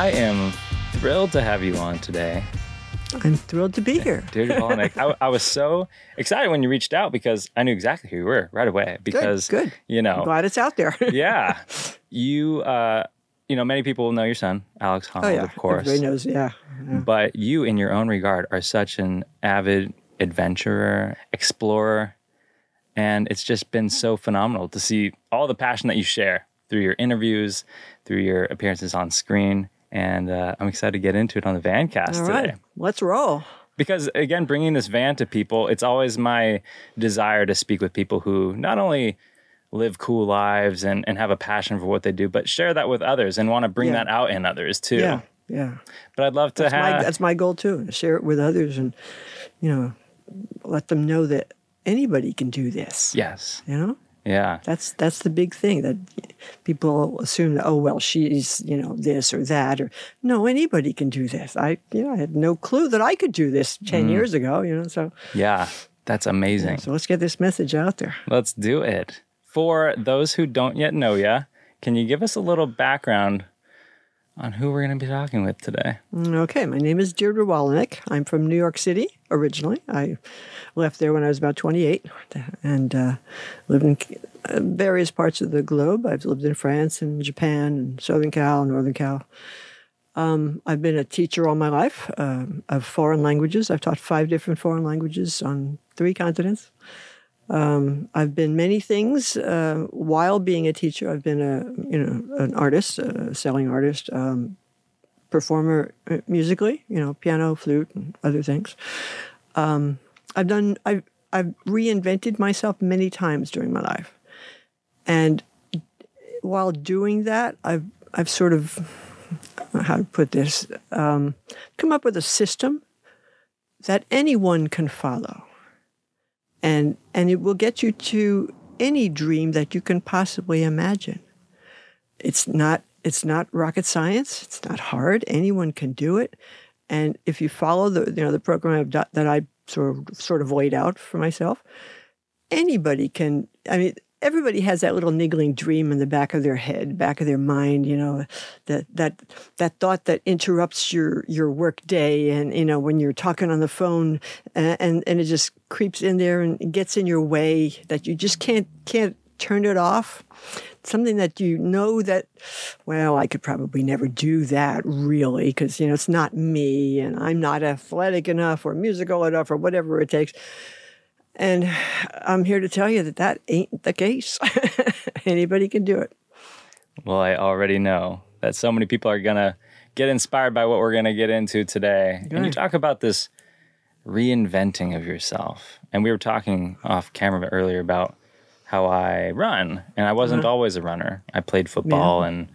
I am thrilled to have you on today. I'm thrilled to be here. Dierdre Wolownick. I, I was so excited when you reached out because I knew exactly who you were right away. Because, good, good. you know, Glad it's out there. yeah, you, uh, you know, many people know your son, Alex Honnold, oh yeah, of course. Everybody knows. Yeah. yeah. But you, in your own regard, are such an avid adventurer, explorer. And it's just been so phenomenal to see all the passion that you share through your interviews, through your appearances on screen. And uh, I'm excited to get into it on the Vancast All today. right, let's roll. Because again, bringing this van to people, it's always my desire to speak with people who not only live cool lives and, and have a passion for what they do, but share that with others and want to bring Yeah. that out in others too. Yeah, yeah. But I'd love to That's have my that's my goal too. To share it with others and you know let them know that anybody can do this. yes, You know, yeah, that's that's the big thing that people assume that oh well she's you know this or that or no anybody can do this. I you know I had no clue that I could do this 10 Mm. years ago. You know, so yeah. That's amazing. so let's get this message out there. Let's do it. For those who don't yet know ya, can you give us a little background on who we're going to be talking with today? Okay, my name is Dierdre Wolownick. I'm from New York City originally. I left there when I was about 28 and uh, lived in uh, various parts of the globe. I've lived in France and Japan and Southern Cal Northern Cal. Um, I've been a teacher all my life um of foreign languages. I've taught five different foreign languages on three continents. Um, I've been many things uh, while being a teacher. I've been a you know an artist, a selling artist, um, performer uh, musically, you know, piano, flute, and other things. Um, I've done, I've, I've reinvented myself many times during my life. And while doing that, I've, I've sort of, how to put this, um, come up with a system that anyone can follow. And, and it will get you to any dream that you can possibly imagine. It's not it's not rocket science. It's not hard. Anyone can do it. And if you follow the you know the program that I sort of sort of laid out for myself, anybody can. I mean, everybody has that little niggling dream in the back of their head, back of their mind. You know, that that that thought that interrupts your your work day, and you know when you're talking on the phone, and and, it just creeps in there and gets in your way that you just can't can't turn it off something that you know that well i could probably never do that really because you know it's not me and i'm not athletic enough or musical enough or whatever it takes and i'm here to tell you that that ain't the case anybody can do it Well, I already know that so many people are going to get inspired by what we're going to get into today. And you talk about this reinventing of yourself. And we were talking off camera earlier about how I run, and I wasn't always a runner. I played football and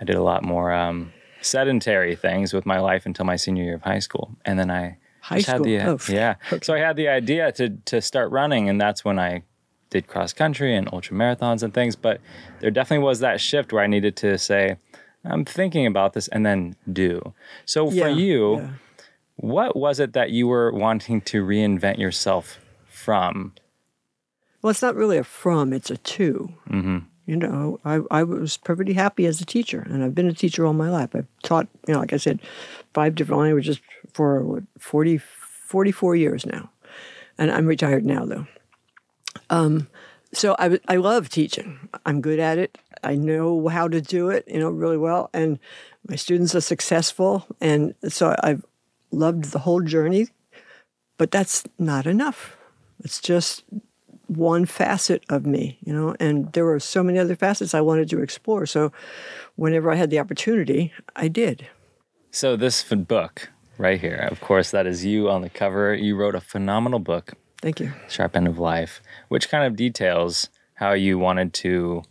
I did a lot more um, sedentary things with my life until my senior year of high school. And then I High had the? Oh, yeah. So I had the idea to to start running, and that's when I did cross country and ultra marathons and things. But there definitely was that shift where I needed to say, I'm thinking about this, and then do. So for you, yeah. what was it that you were wanting to reinvent yourself from? well it's not really a from it's a to Mm-hmm. You know I, I was perfectly happy as a teacher and i've been a teacher all my life. I've taught you know like i said five different languages for what, 40 44 years now. And i'm retired now though. Um, so I, I love teaching. I'm good at it. I know how to do it you know really well and my students are successful and so i've loved the whole journey but that's not enough. It's just one facet of me, you know, and there were so many other facets I wanted to explore. So whenever I had the opportunity, I did. So this book right here, of course, that is you on the cover. You wrote a phenomenal book, Thank you. Sharp End of Life, which kind of details how you wanted to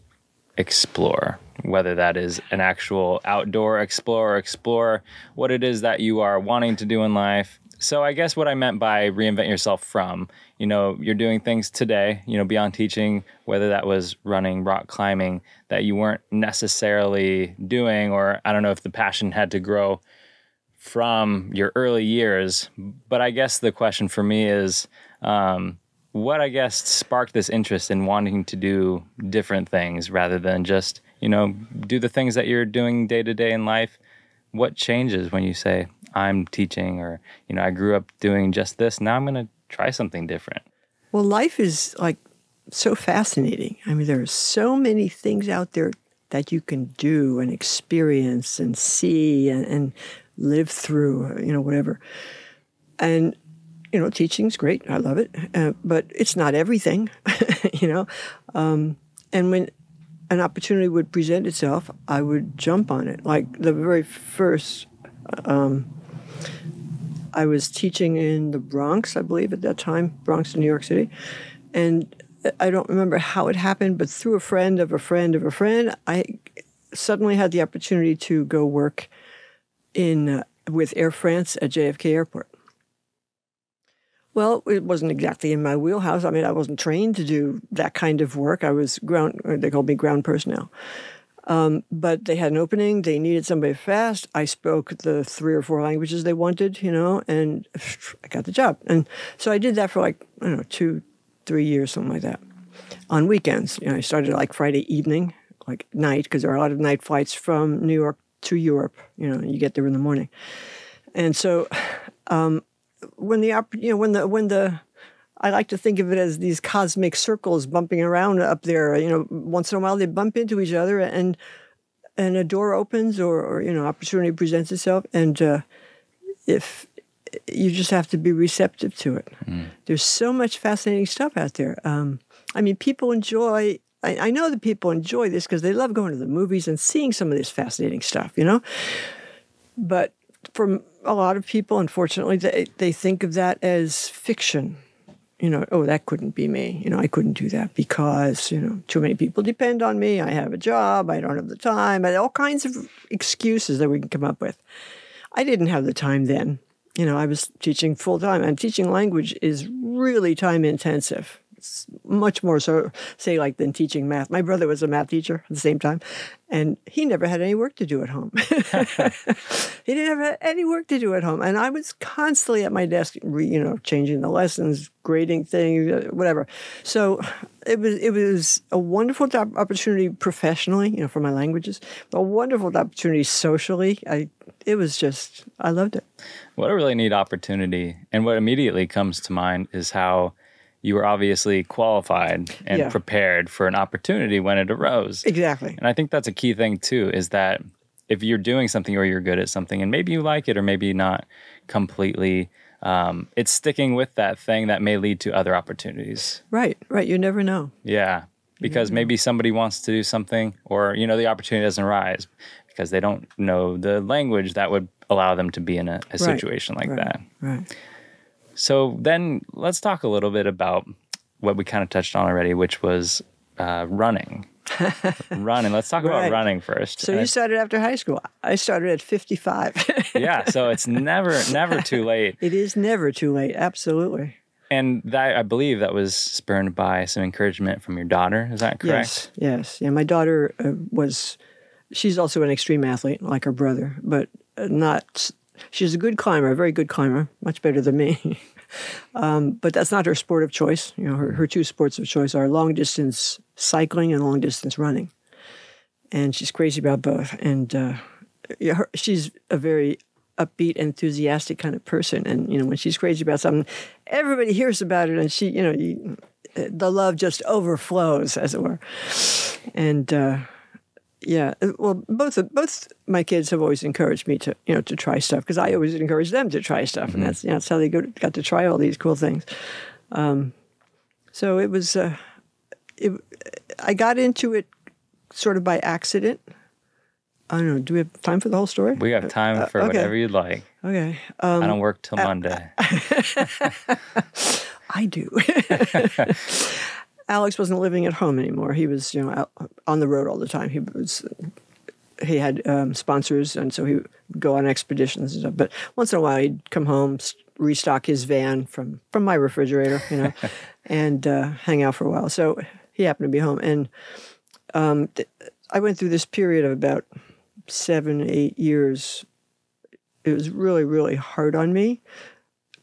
explore, whether that is an actual outdoor explorer, explore what it is that you are wanting to do in life. So I guess what I meant by reinvent yourself from, you know, you're doing things today, you know, beyond teaching, whether that was running, rock climbing, that you weren't necessarily doing, or I don't know if the passion had to grow from your early years. But I guess the question for me is um, what I guess sparked this interest in wanting to do different things rather than just, you know, do the things that you're doing day to day in life. what changes when you say I'm teaching or you know I grew up doing just this now I'm going to try something different. Well, life is like so fascinating. I mean, there are so many things out there that you can do and experience and see and, and live through, you know, whatever. And, you know, teaching's great. I love it. Uh, but it's not everything, you know. Um, and when an opportunity would present itself, I would jump on it. Like the very first, um, I was teaching in the Bronx, I believe, at that time, Bronx in New York City. And I don't remember how it happened, but through a friend of a friend of a friend, I suddenly had the opportunity to go work in uh, with Air France at JFK Airport. Well, it wasn't exactly in my wheelhouse. I mean, I wasn't trained to do that kind of work. I was ground, they called me ground personnel. Um, but they had an opening. They needed somebody fast. I spoke the three or four languages they wanted, you know, and I got the job. And so I did that for like, I don't know, two, three years, something like that. On weekends, you know, I started like Friday evening, like night, because there are a lot of night flights from New York to Europe. You know, you get there in the morning, and so um, when the you know when the when the I like to think of it as these cosmic circles bumping around up there. You know, once in a while they bump into each other, and and a door opens, or, or you know, opportunity presents itself, and uh, if you just have to be receptive to it. Mm. There's so much fascinating stuff out there. Um, I mean, people enjoy. I, I know that people enjoy this because they love going to the movies and seeing some of this fascinating stuff, you know. But for a lot of people, unfortunately, they, they think of that as fiction. You know, oh, that couldn't be me. You know, I couldn't do that because, you know, too many people depend on me. I have a job. I don't have the time. And all kinds of excuses that we can come up with. I didn't have the time then you know, I was teaching full time, and teaching language is really time intensive. It's much more so, say, like than teaching math. My brother was a math teacher at the same time, and he never had any work to do at home. he didn't have any work to do at home, and I was constantly at my desk, you know, changing the lessons, grading things, uh, whatever. So it was it was a wonderful opportunity professionally, you know, for my languages, a wonderful opportunity socially. I it was just I loved it. What a really neat opportunity, and what immediately comes to mind is how you were obviously qualified and yeah. prepared for an opportunity when it arose. Exactly. And I think that's a key thing too is that if you're doing something or you're good at something and maybe you like it or maybe not completely um, it's sticking with that thing that may lead to other opportunities. Right, right. You never know. Yeah, because maybe somebody wants to do something, or you know, the opportunity doesn't rise because they don't know the language that would allow them to be in a, a right. situation like right. that. Right. So then let's talk a little bit about what we kind of touched on already, which was uh, running. running. Let's talk right. about running first. So and you started after high school. I started at 55. yeah, so it's never never too late. It is never too late. Absolutely. And that I believe that was spurned by some encouragement from your daughter. Is that correct? Yes. Yes. Yeah, my daughter uh, was she's also an extreme athlete like her brother, but not she's a good climber, a very good climber, much better than me. um, but that's not her sport of choice. You know, her, her two sports of choice are long distance cycling and long distance running. And she's crazy about both. And uh, yeah, her, she's a very upbeat, enthusiastic kind of person. And you know, when she's crazy about something, everybody hears about it, and she, you know, you, the love just overflows, as it were. And uh, yeah, uh, well, both both my kids have always encouraged me to you know to try stuff because I always encourage them to try stuff, mm-hmm. and that's you know, that's how they go, got to try all these cool things. Um, so it was, uh, it, I got into it sort of by accident. I don't know. Do we have time for the whole story? We have time uh, for okay. whatever you'd like. Okay. Um, I don't work till uh, Monday. I do. Alex wasn't living at home anymore. He was, you know, out on the road all the time. He was, he had um, sponsors, and so he would go on expeditions and stuff. But once in a while, he'd come home, restock his van from from my refrigerator, you know, and uh, hang out for a while. So he happened to be home, and um, th- I went through this period of about seven, eight years. It was really, really hard on me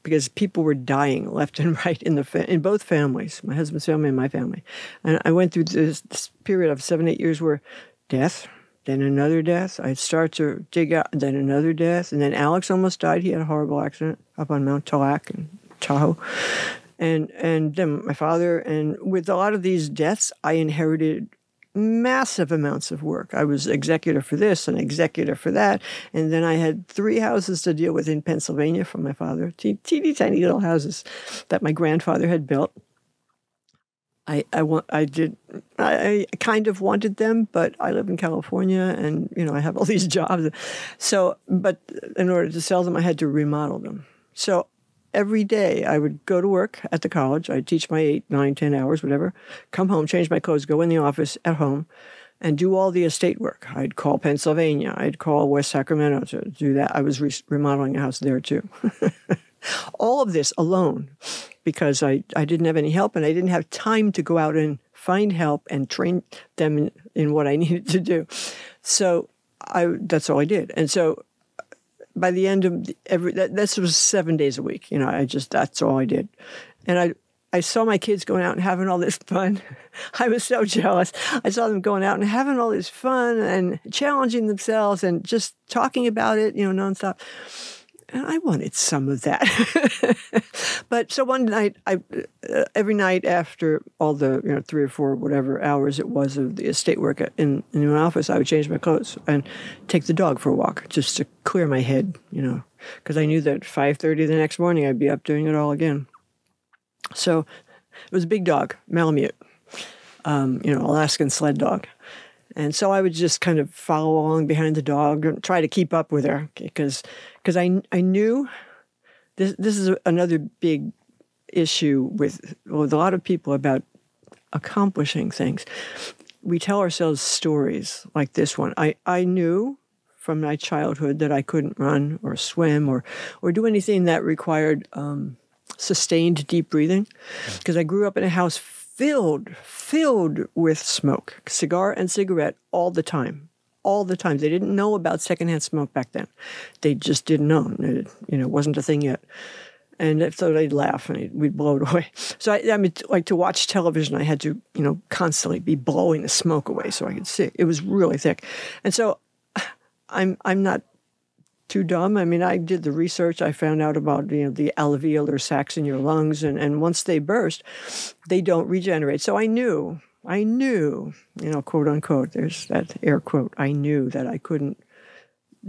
because people were dying left and right in the fa- in both families, my husband's family and my family. And I went through this, this period of seven, eight years where death, then another death. I'd start to dig out, then another death. And then Alex almost died. He had a horrible accident up on Mount Tallac in Tahoe. And, and then my father, and with a lot of these deaths, I inherited massive amounts of work. I was executor for this and executor for that. And then I had three houses to deal with in Pennsylvania from my father, teeny tiny little houses that my grandfather had built. I, I want I did I kind of wanted them, but I live in California and you know I have all these jobs. So but in order to sell them I had to remodel them. So every day I would go to work at the college. I'd teach my eight, nine, ten hours, whatever, come home, change my clothes, go in the office at home and do all the estate work. I'd call Pennsylvania. I'd call West Sacramento to do that. I was re- remodeling a house there too. all of this alone because I, I didn't have any help and I didn't have time to go out and find help and train them in, in what I needed to do. So I that's all I did. And so by the end of every that this was seven days a week. You know, I just that's all I did. And I I saw my kids going out and having all this fun. I was so jealous. I saw them going out and having all this fun and challenging themselves and just talking about it, you know, nonstop and I wanted some of that. but so one night, I uh, every night after all the you know three or four whatever hours it was of the estate work in in my office, I would change my clothes and take the dog for a walk just to clear my head, you know, because I knew that five thirty the next morning I'd be up doing it all again. So it was a big dog, Malamute, um, you know, Alaskan sled dog. And so I would just kind of follow along behind the dog and try to keep up with her because because I I knew this this is another big issue with with a lot of people about accomplishing things. We tell ourselves stories like this one. I, I knew from my childhood that I couldn't run or swim or or do anything that required um, sustained deep breathing because I grew up in a house filled, filled with smoke, cigar and cigarette all the time. All the time. They didn't know about secondhand smoke back then. They just didn't know. It, you know, wasn't a thing yet. And so they'd laugh and we'd blow it away. So I, I mean, like to watch television, I had to, you know, constantly be blowing the smoke away so I could see. It was really thick. And so I'm, I'm not too dumb. I mean, I did the research. I found out about you know the alveolar sacs in your lungs, and, and once they burst, they don't regenerate. So I knew, I knew, you know, quote unquote. There's that air quote. I knew that I couldn't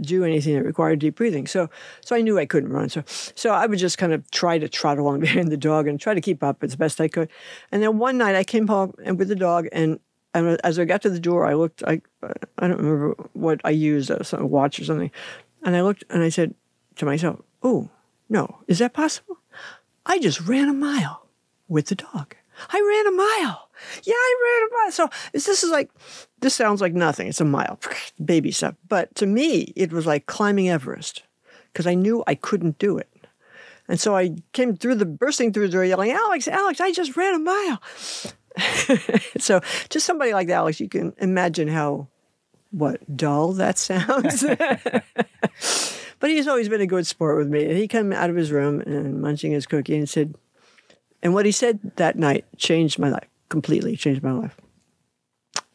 do anything that required deep breathing. So, so I knew I couldn't run. So, so I would just kind of try to trot along behind the dog and try to keep up as best I could. And then one night I came home and with the dog, and and as I got to the door, I looked. I I don't remember what I used, a, a watch or something. And I looked and I said to myself, Oh, no, is that possible? I just ran a mile with the dog. I ran a mile. Yeah, I ran a mile. So this is like, this sounds like nothing. It's a mile, baby stuff. But to me, it was like climbing Everest because I knew I couldn't do it. And so I came through the, bursting through the door yelling, Alex, Alex, I just ran a mile. so just somebody like that, Alex, you can imagine how what dull that sounds. but he's always been a good sport with me. He came out of his room and munching his cookie and said, and what he said that night changed my life completely, changed my life.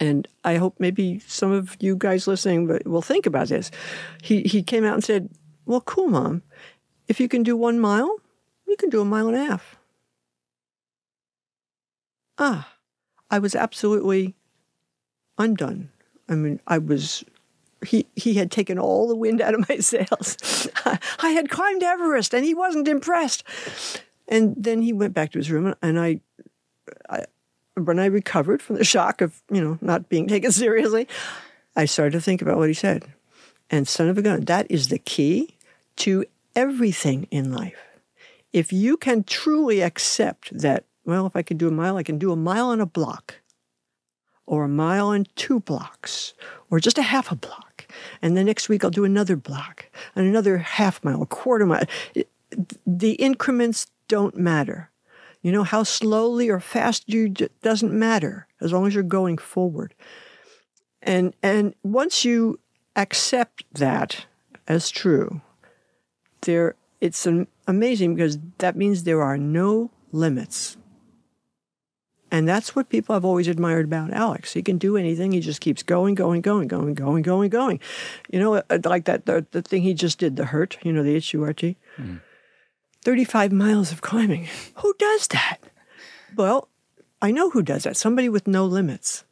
And I hope maybe some of you guys listening will think about this. He he came out and said, "Well, cool, mom. If you can do one mile, you can do a mile and a half." Ah, I was absolutely undone. I mean, I was he he had taken all the wind out of my sails. I had climbed Everest, and he wasn't impressed. And then he went back to his room, and I, I, when I recovered from the shock of you know not being taken seriously, I started to think about what he said. And son of a gun, that is the key to everything in life. If you can truly accept that, well, if I can do a mile, I can do a mile on a block or a mile and two blocks, or just a half a block. And the next week I'll do another block and another half mile, a quarter mile. the increments don't matter. You know, how slowly or fast you doesn't matter as long as you're going forward. And and once you accept that as true, there it's an, amazing because that means there are no limits And that's what people have always admired about Alex. He can do anything. He just keeps going, going, going, going, going, going, going. You know, uh, like that, the, the thing he just did, the hurt, you know, the H U R T. 35 miles of climbing. Who does that? Well, I know who does that. Somebody with no limits.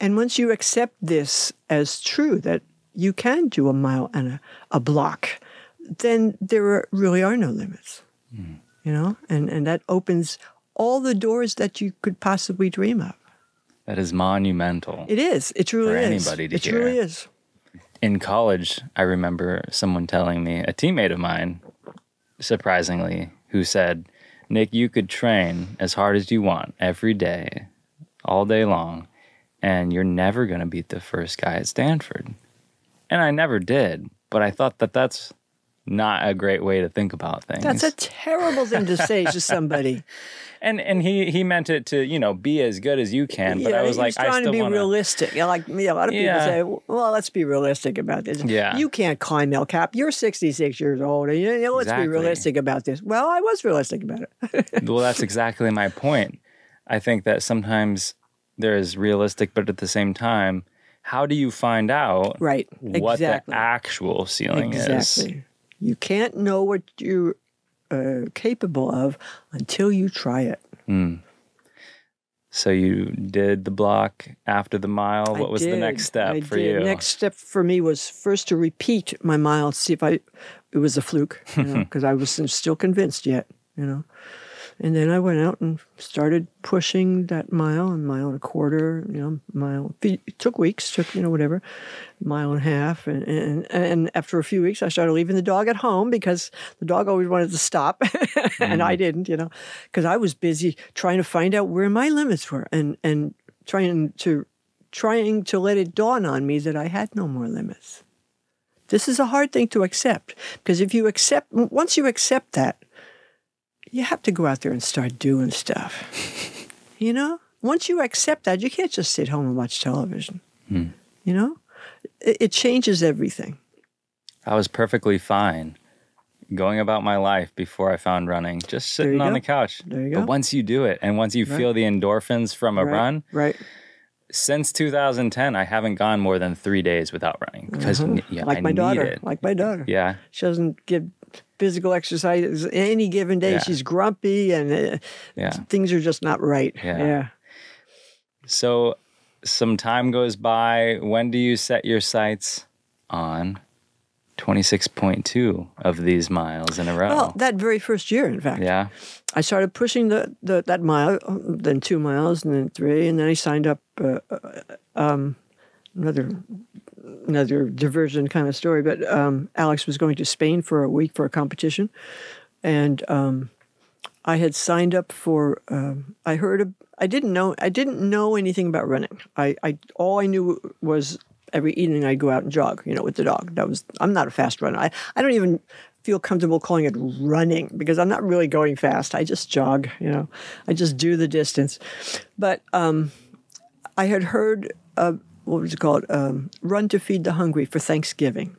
And once you accept this as true, that you can do a mile and a, a block, then there are, really are no limits. You know, and, and that opens all the doors that you could possibly dream of. That is monumental. It is. It truly For is. anybody to it hear. truly is. in college, I remember someone telling me, a teammate of mine, surprisingly, who said, Nick, you could train as hard as you want every day, all day long, and you're never going to beat the first guy at Stanford. And I never did, but I thought that that's not a great way to think about things. That's a terrible thing to say to somebody. and and he he meant it to you know be as good as you can, but I was like, I trying still to be want realistic. Know, like me, a lot of people Yeah. say, "Well, let's be realistic about this." Yeah. you can't climb El Cap. You're 66 years old, and you know, let's Exactly. be realistic about this. Well, I was realistic about it. well, that's exactly my point. I think that sometimes there is realistic, but at the same time, how do you find out right? what exactly. the actual ceiling is? You can't know what you're uh, capable of until you try it. So you did the block after the mile. I What was the next step I for did. you? Next step for me was first to repeat my mile, see if I it was a fluke, you know, because I wasn't still convinced yet, you know. And then I went out and started pushing that mile and mile and a quarter, you know, mile. It took weeks, took you know whatever, mile and a half, and and and after a few weeks, I started leaving the dog at home because the dog always wanted to stop, and I mm. didn't, you know, because I was busy trying to find out where my limits were and and trying to trying to let it dawn on me that I had no more limits. This is a hard thing to accept because if you accept, once you accept that, you have to go out there and start doing stuff. you know, once you accept that, you can't just sit home and watch television. You know, it, it changes everything. I was perfectly fine going about my life before I found running, just sitting on go. the couch. There you go. But once you do it, and once you feel the endorphins from a right, run, right? since 2010, I haven't gone more than three days without running because yeah, Mm-hmm. like I my daughter, like my daughter. Yeah. She doesn't get physical exercise any given day. Yeah. She's grumpy and uh, Yeah. things are just not right. Yeah. yeah. So some time goes by. When do you set your sights on 26.2 of these miles in a row? Well, that very first year, in fact, yeah. I started pushing the, the that mile, then two miles, and then three, and then I signed up. Uh, uh, um, another another diversion kind of story, but um, Alex was going to Spain for a week for a competition, and um, I had signed up for. Um, I heard. Of, I didn't know. I didn't know anything about running. I, I all I knew was every evening I'd go out and jog. You know, with the dog. That was. I'm not a fast runner. I, I don't even feel comfortable calling it running because I'm not really going fast. I just jog. You know, I just do the distance. But um, I had heard. Uh, what was it called? Um, Run to Feed the Hungry for Thanksgiving.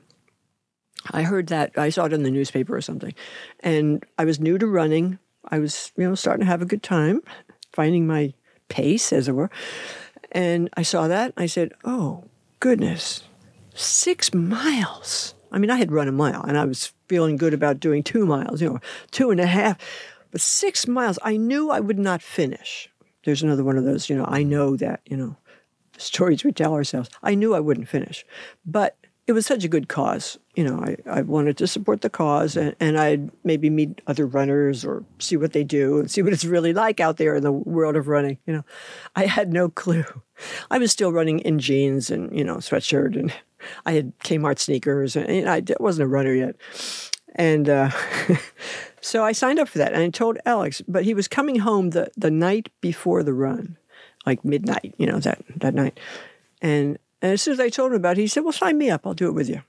I heard that. I saw it in the newspaper or something. And I was new to running. I was, you know, starting to have a good time, finding my pace, as it were. And I saw that. I said, oh, goodness, six miles. I mean, I had run a mile and I was feeling good about doing two miles, you know, two and a half. But six miles, I knew I would not finish. There's another one of those, you know, I know that, you know, stories we tell ourselves. I knew I wouldn't finish, but it was such a good cause. You know, I, I wanted to support the cause and, and I'd maybe meet other runners or see what they do and see what it's really like out there in the world of running. You know, I had no clue. I was still running in jeans and, you know, sweatshirt and I had Kmart sneakers and, and I wasn't a runner yet. And uh, so I signed up for that and I told Alex, but he was coming home the, the night before the run like midnight, you know, that, that night. And, and as soon as I told him about it, he said, Well, sign me up. I'll do it with you.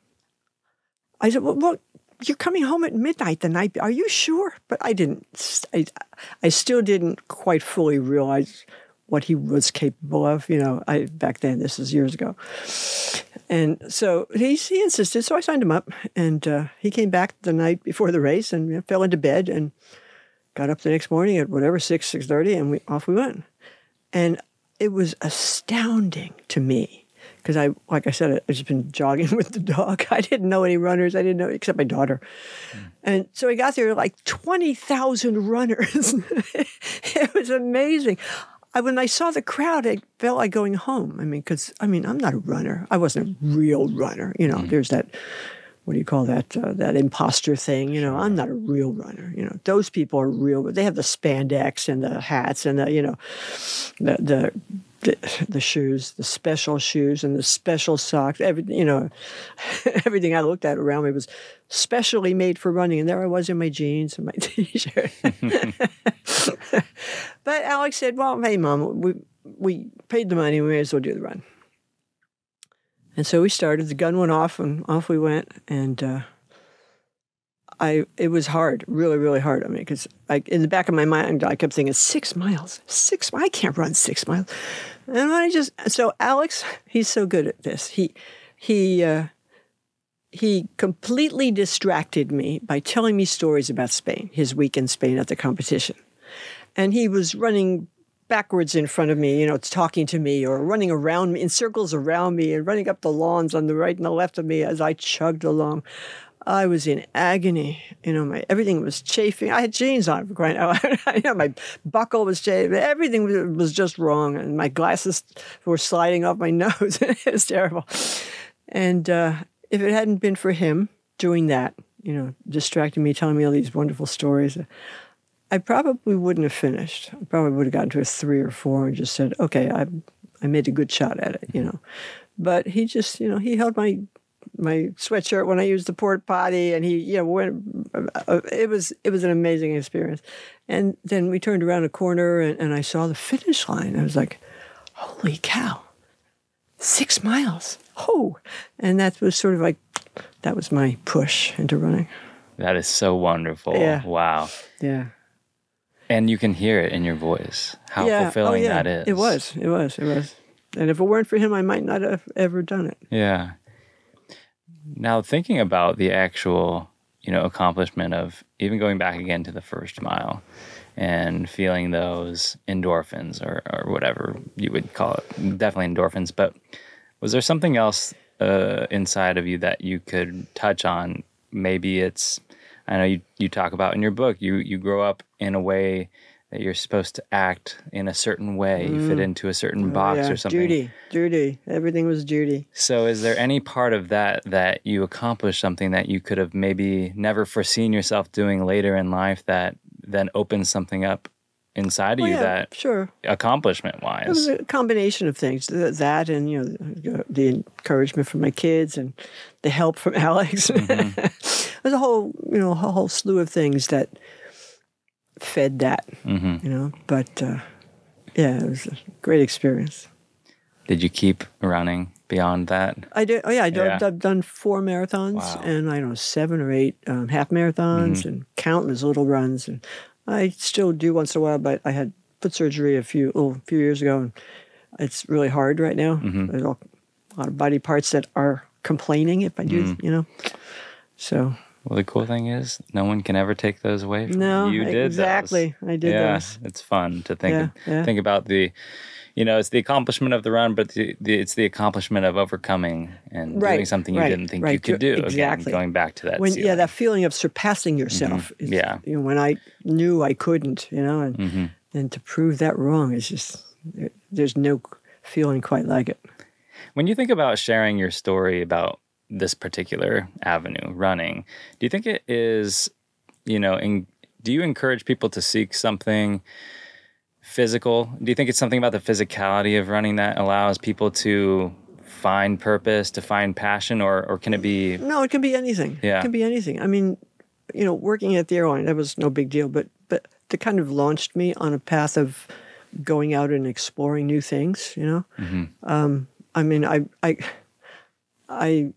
I said, Well, well you're coming home at midnight the night. Are you sure? But I didn't, I, I still didn't quite fully realize what he was capable of. You know, I back then, this is years ago. And so he, he insisted. So I signed him up. And uh, he came back the night before the race and you know, fell into bed and got up the next morning at whatever, 6, 6.30, and we, off we went. And it was astounding to me because I, like I said, I've just been jogging with the dog. I didn't know any runners. I didn't know except my daughter. Mm. And so I got there like twenty thousand runners. it was amazing. I, when I saw the crowd, it felt like going home. I mean, because I mean, I'm not a runner. I wasn't a real runner. You know, mm. there's that. What do you call that? Uh, that imposter thing. You know, I'm not a real runner. You know, those people are real. They have the spandex and the hats and the you know, the the the, the shoes, the special shoes and the special socks. Everything, you know, everything I looked at around me was specially made for running. And there I was in my jeans and my t-shirt. but Alex said, "Well, hey, mom, we we paid the money. We may as well do the run." And so we started. The gun went off, and off we went. And uh, I, it was hard, really, really hard. I mean, because in the back of my mind, I kept thinking, six miles, six. I can't run six miles. And I just so Alex, he's so good at this. He he uh, he completely distracted me by telling me stories about Spain, his week in Spain at the competition, and he was running backwards in front of me, you know, it's talking to me or running around me in circles around me and running up the lawns on the right and the left of me as I chugged along. I was in agony. You know, my everything was chafing. I had jeans on for crying out. you know, my buckle was chafing. Everything was, just wrong, and my glasses were sliding off my nose. it was terrible. And uh, if it hadn't been for him doing that, you know, distracting me, telling me all these wonderful stories, I probably wouldn't have finished. I probably would have gotten to a three or four and just said, "Okay, I I made a good shot at it," you know. But he just, you know, he held my my sweatshirt when I used the port potty, and he, you know, went. Uh, it was it was an amazing experience. And then we turned around a corner, and, and I saw the finish line. I was like, "Holy cow! Six miles! Oh!" And that was sort of like that was my push into running. That is so wonderful. Yeah. Wow. Yeah. And you can hear it in your voice how yeah. fulfilling oh, yeah. that is. It was. It was. It was. And if it weren't for him, I might not have ever done it. Yeah. Now thinking about the actual, you know, accomplishment of even going back again to the first mile and feeling those endorphins or, or whatever you would call it, definitely endorphins. But was there something else uh, inside of you that you could touch on? Maybe it's, I know you, you talk about in your book, you, you grow up in a way that you're supposed to act in a certain way, you fit into a certain box Mm. Oh, yeah. or something. Judy. Judy. Everything was Judy. So, is there any part of that that you accomplished something that you could have maybe never foreseen yourself doing later in life that then opens something up inside of you yeah, that sure. accomplishment wise It was a combination of things. That and you know the encouragement from my kids and the help from Alex. There's a whole you know a whole slew of things that fed that. hmm You know, but uh, yeah, it was a great experience. Did you keep running beyond that? I did. Oh yeah, I did, Yeah. I've done four marathons Wow. and I don't know seven or eight um, half marathons Mm-hmm. and countless little runs. And I still do once in a while, but I had foot surgery a few oh, few years ago, and it's really hard right now. Mm-hmm. There's a lot of body parts that are complaining if I do, Mm. you know. So Well, the cool thing is, no one can ever take those away from no, you. Did those. exactly. I did yeah, those. it's fun to think Yeah, yeah. think about the, you know, it's the accomplishment of the run, but the, the, it's the accomplishment of overcoming and doing something you right, didn't think you could do. Again, Exactly. going back to that. When yeah, that feeling of surpassing yourself. Mm-hmm. Yeah. You know, when I knew I couldn't, you know, and Mhm. and to prove that wrong is just there- there's no feeling quite like it. When you think about sharing your story about this particular avenue, running, do you think it is, you know, in, do you encourage people to seek something physical? Do you think it's something about the physicality of running that allows people to find purpose, to find passion, or, or can it be, No, it can be anything. Yeah. It can be anything. I mean, you know, working at the airline, that was no big deal, but but that kind of launched me on a path of going out and exploring new things, you know? Um, I mean, I, I, I,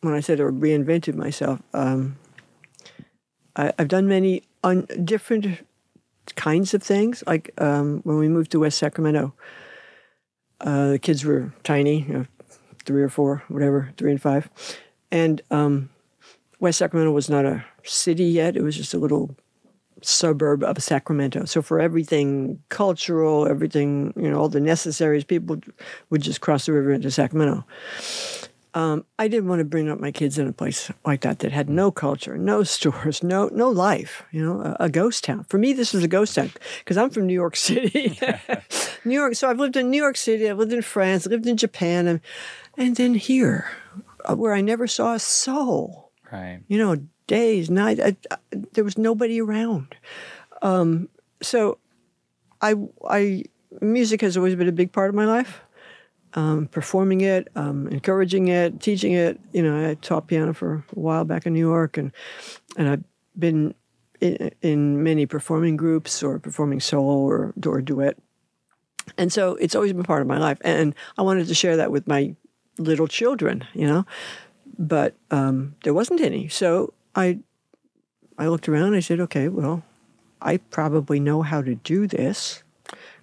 when I said I reinvented myself, um, I, I've done many un, different kinds of things. Like um, when we moved to West Sacramento, uh, the kids were tiny, you know, three or four, whatever, three and five. And um, West Sacramento was not a city yet. It was just a little suburb of Sacramento. So for everything cultural, everything, you know, all the necessaries, people would just cross the river into Sacramento. Um, I didn't want to bring up my kids in a place like that that had no culture, no stores, no no life. You know, a, a ghost town. For me, this was a ghost town because I'm from New York City, New York. So I've lived in New York City. I've lived in France. lived in Japan, and and then here, uh, where I never saw a soul. Right. You know, days, nights. I, I, there was nobody around. Um, so, I I music has always been a big part of my life um, performing it, um, encouraging it, teaching it. You know, I taught piano for a while back in New York, and and I've been in, in many performing groups or performing solo or, or duet. And so it's always been part of my life, and I wanted to share that with my little children. You know, but um, there wasn't any, so I I looked around. I said, okay, well, I probably know how to do this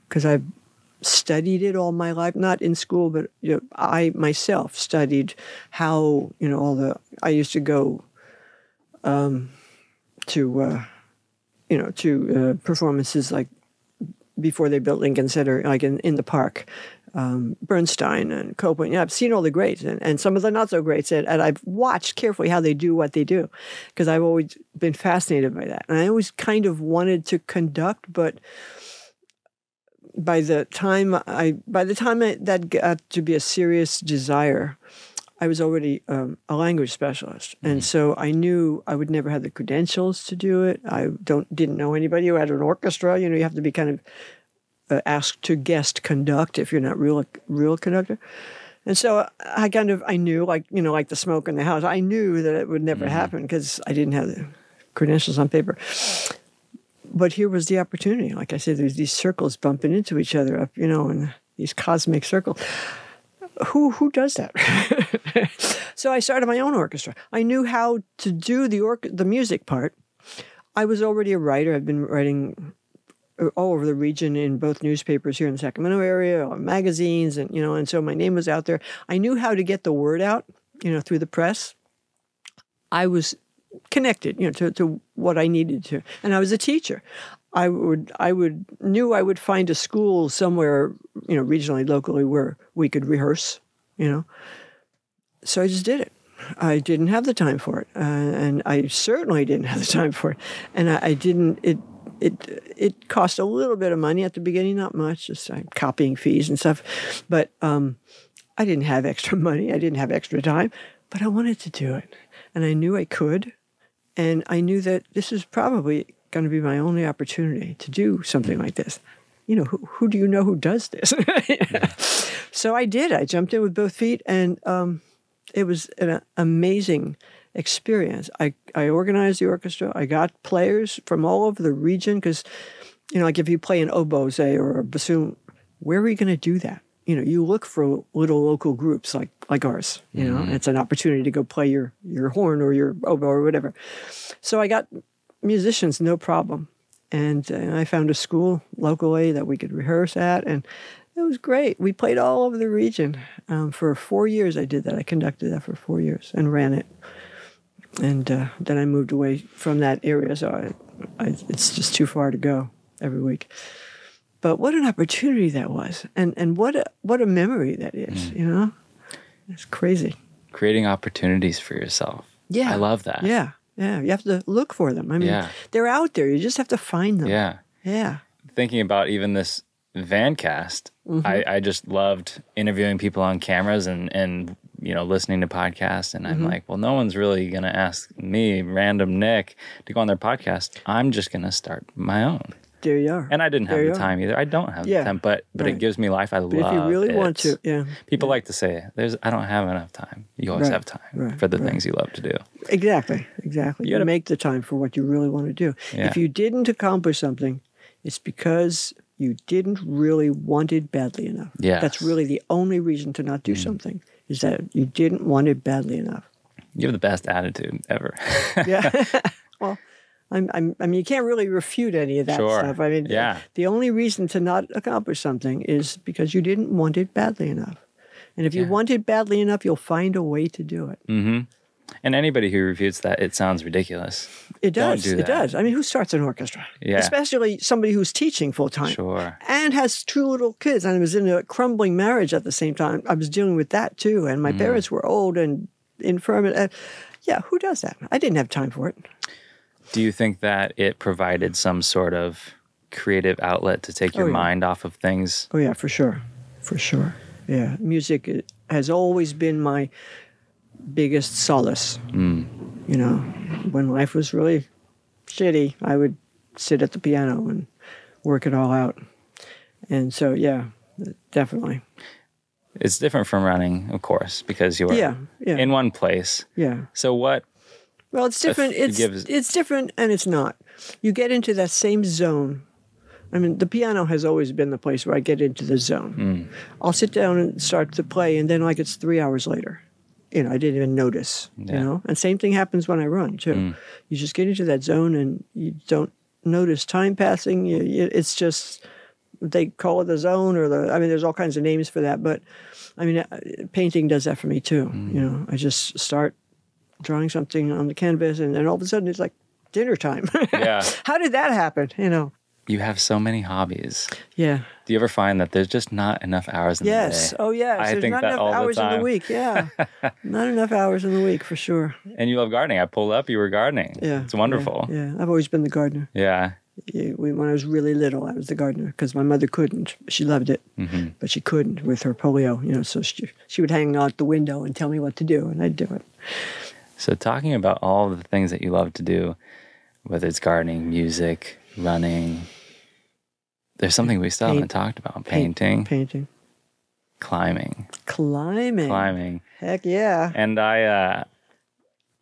because I've studied it all my life, not in school, but you know, I myself studied how, you know, all the, I used to go um, to, uh, you know, to uh, performances like before they built Lincoln Center, like in, in the park. Um, Bernstein and Copland. Yeah, I've seen all the greats and, and some of the not so greats, and, and I've watched carefully how they do what they do because I've always been fascinated by that. And I always kind of wanted to conduct, but by the time I by the time I, that got to be a serious desire, I was already um, a language specialist, mm-hmm. and so I knew I would never have the credentials to do it. I don't didn't know anybody who had an orchestra. You know, you have to be kind of uh, asked to guest conduct if you're not real real conductor. And so I kind of I knew like you know like the smoke in the house. I knew that it would never mm-hmm. happen because I didn't have the credentials on paper but here was the opportunity. Like I said, there's these circles bumping into each other up, you know, and these cosmic circles. Who who does that? so I started my own orchestra. I knew how to do the the music part. I was already a writer. I've been writing uh, all over the region in both newspapers here in the Sacramento area, or magazines, and you know, and so my name was out there. I knew how to get the word out, you know, through the press. I was connected, you know, to, to what I needed to. And I was a teacher. I would I would knew I would find a school somewhere, you know, regionally, locally where we could rehearse, you know. So I just did it. I didn't have the time for it, uh, and I certainly didn't have the time for it, and I, I, didn't. It it it cost a little bit of money at the beginning, not much, just uh, copying fees and stuff, but um, I didn't have extra money. I didn't have extra time, but I wanted to do it, and I knew I could, and I knew that this is probably going to be my only opportunity to do something like this. You know, who, who do you know who does this? so I did. I jumped in with both feet, and um, it was an amazing experience. I, I organized the orchestra. I got players from all over the region because, you know, like if you play an oboe, say, or a bassoon, where are you going to do that? You know you look for little local groups like like ours you know mm-hmm. it's an opportunity to go play your your horn or your oboe or whatever. So i got musicians no problem. And, uh, i found a school locally that we could rehearse at and it was great. We played all over the region. Um, for four years i did that. I conducted that for four years and ran it. And uh, then i moved away from that area so I, I, it's just too far to go every week but what an opportunity that was, and and what a what a memory that is. Mm. You know, it's crazy. Creating opportunities for yourself. Yeah, I love that. Yeah, yeah. You have to look for them. I mean, yeah. they're out there. You just have to find them. Yeah, yeah. Thinking about even this Vancast, mm-hmm. I, I just loved interviewing people on cameras and and you know listening to podcasts and i'm mm-hmm. like well no one's really going to ask me random nick to go on their podcast i'm just going to start my own there you are. And I didn't have there the time either. I don't have yeah. the time, but but right. it gives me life. I but love. If you really it. want to, yeah. People yeah. like to say, "There's, I don't have enough time." You always right. have time right. for the things you love to do. Exactly, exactly. You, gotta, make the time for what you really want to do. Yeah. If you didn't accomplish something, it's because you didn't really want it badly enough. Yeah, that's really the only reason to not do mm. something is that you didn't want it badly enough. You have the best attitude ever. yeah. well, I'm, I'm, i mean, you can't really refute any of that sure. stuff. I mean, yeah. the only reason to not accomplish something is because you didn't want it badly enough. And if you want it badly enough, you'll find a way to do it. Mm-hmm. And anybody who refutes that, it sounds ridiculous. It does. do It does. I mean, who starts an orchestra? Yeah. Especially somebody who's teaching full time. Sure. And has two little kids. And I was in a crumbling marriage at the same time. I was dealing with that too. And Mm. my parents were old and infirm. And, uh, yeah, who does that? I didn't have time for it. Do you think that it provided some sort of creative outlet to take oh, your Oh, yeah. mind off of things? Oh, yeah, for sure. For sure. Yeah. Music uh, has always been my biggest solace. Mm. You know, when life was really shitty, I would sit at the piano and work it all out. And so, yeah, definitely. It's different from running, of course, because you are Yeah. Yeah. in one place. yeah. So what? Well, it's different. it It's gives- it's different, and it's not. You get into that same zone. I mean, the piano has always been the place where I get into the zone. Hmm. I'll sit down and start to play, and then like it's three hours later. You know, I didn't even notice. Yeah. You know, and same thing happens when I run too. Hmm. You just get into that zone, and you don't notice time passing. You, you, it's just they call it the zone, or the. I mean, there's all kinds of names for that, but I mean, uh, painting does that for me too. Hmm. You know, I just start drawing something on the canvas, and then all of a sudden it's like dinner time. Yeah. How did that happen? You know? You have so many hobbies. Yeah. Do you ever find that there's just not enough hours in Yes. the day? Oh, yes. I There's think not that enough all the hours in time. the week. Yeah. not enough hours in the week for sure. And you love gardening. I pulled up, you were gardening. Yeah. It's wonderful. Yeah. yeah. I've always been the gardener. Yeah. Yeah, When I was really little, I was the gardener because my mother couldn't. She loved it, Mm-hmm. but she couldn't with her polio. You know, so she she would hang out the window and tell me what to do, and I'd do it. So talking about all the things that you love to do, whether it's gardening, music, running, there's something we still haven't talked about. Painting, painting, climbing, climbing, climbing. Heck yeah! And I uh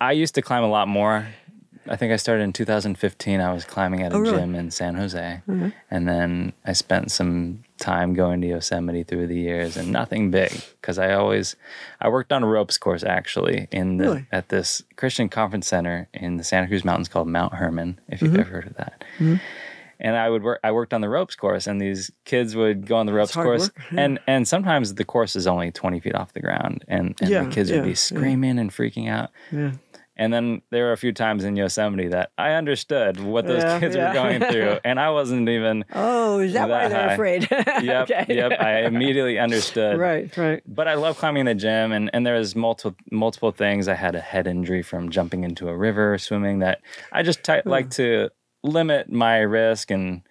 I used to climb a lot more. I think I started in 2015. I was climbing at a Oh, really? gym in San Jose. And then I spent some time going to Yosemite through the years and nothing big because I always I worked on a ropes course actually in the Really? at this Christian conference center in the Santa Cruz Mountains called Mount Hermon, if you've Mm-hmm. ever heard of that. And I would work I worked on the ropes course and these kids would go on the ropes course yeah. and and sometimes the course is only 20 feet off the ground and, and Yeah, the kids yeah, would be screaming and freaking out. And then there were a few times in Yosemite that I understood what those Yeah, kids yeah. were going through, and I wasn't even. Oh, is that, why That they're high. afraid? Yep, Okay. yep. I immediately understood. right, right. But I love climbing the gym, and, and there was multiple multiple things. I had a head injury from jumping into a river, swimming. That I just t- like to limit my risk and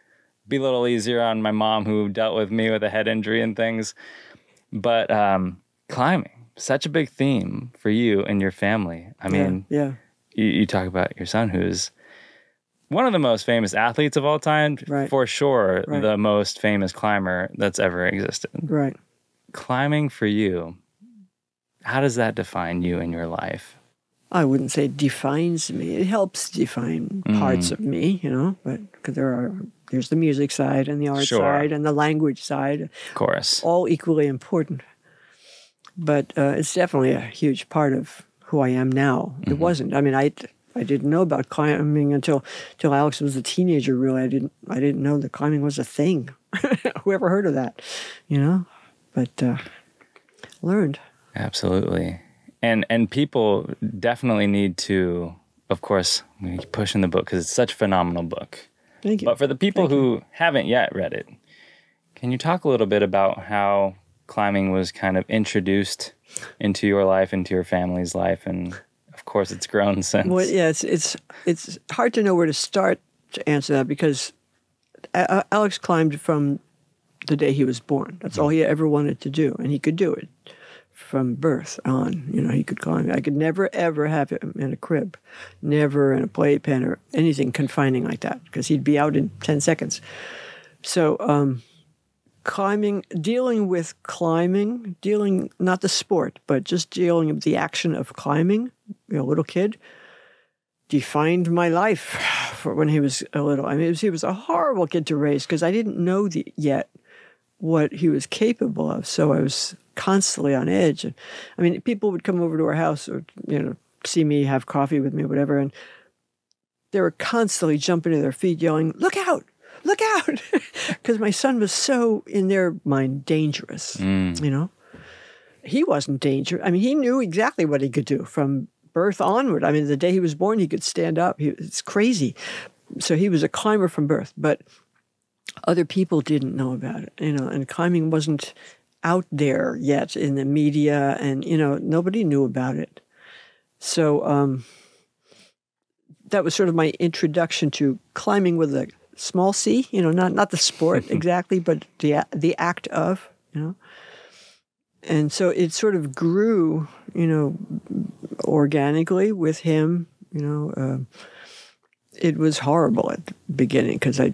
be a little easier on my mom, who dealt with me with a head injury and things. But um, climbing, such a big theme for you and your family. I mean, yeah, you, you talk about your son who's one of the most famous athletes of all time Right. for sure Right. the most famous climber that's ever existed right. climbing for you how does that define you in your life I wouldn't say it defines me. It helps define Mm. parts of me, you know. But because there are there's the music side and the art Sure. side and the language side, of course all equally important. But uh, it's definitely a huge part of who I am now. Mm-hmm. It wasn't. I mean, I I didn't know about climbing until until Alex was a teenager. Really, I didn't I didn't know that climbing was a thing. Whoever heard of that, you know? But uh, learned. absolutely and and people definitely need to of course we keep pushing the book because it's such a phenomenal book Thank you. But for the people who haven't yet read it, can you talk a little bit about how climbing was kind of introduced into your life, into your family's life, and of course it's grown since. Well, yeah, it's it's it's hard to know where to start to answer that because A- Alex climbed from the day he was born. That's all he ever wanted to do, and he could do it from birth on. You know, he could climb. I could never ever have him in a crib, never in a playpen or anything confining like that because he'd be out in ten seconds. So. um climbing dealing with climbing dealing not the sport but just dealing with the action of climbing you know little kid defined my life for when he was a little. I mean, was, he was a horrible kid to raise because I didn't know the, yet what he was capable of. So I was constantly on edge. And, I mean, people would come over to our house or you know see me have coffee with me, whatever, and they were constantly jumping to their feet, yelling, "Look out! Look out!" Because my son was so, in their mind, dangerous. You know, he wasn't dangerous. I mean, he knew exactly what he could do from birth onward. I mean, the day he was born, he could stand up. He, it's crazy. So he was a climber from birth, but other people didn't know about it, you know, and climbing wasn't out there yet in the media, and you know, nobody knew about it. So um, that was sort of my introduction to climbing with a small c. You know, not not the sport exactly, but the the act of, you know. And so it sort of grew, you know, organically with him. You know, uh, it was horrible at the beginning because I.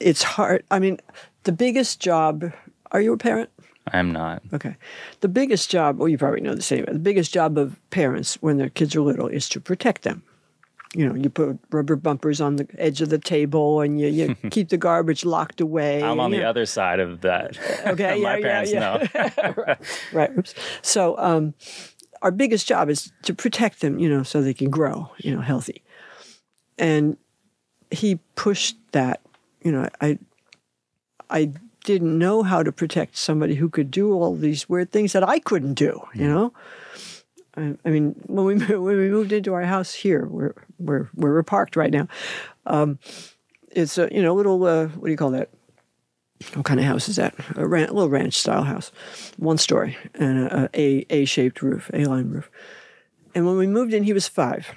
It's hard. I mean, the biggest job. Are you a parent? I'm not. Okay. The biggest job, well, you probably know this anyway, the biggest job of parents when their kids are little is to protect them. You know, you put rubber bumpers on the edge of the table and you, you keep the garbage locked away. I'm on the know. other side of that. Okay, My yeah, parents yeah, yeah. know. right. Oops. So, um, our biggest job is to protect them, you know, so they can grow, you know, healthy. And he pushed that, you know, I, I didn't know how to protect somebody who could do all these weird things that I couldn't do, you know. I, I mean, when we when we moved into our house here, where where where we're parked right now, um, it's a you know little uh, what do you call that? What kind of house is that? A, ran- little ranch style house, one story and a a A shaped roof, A line roof. And when we moved in, he was five,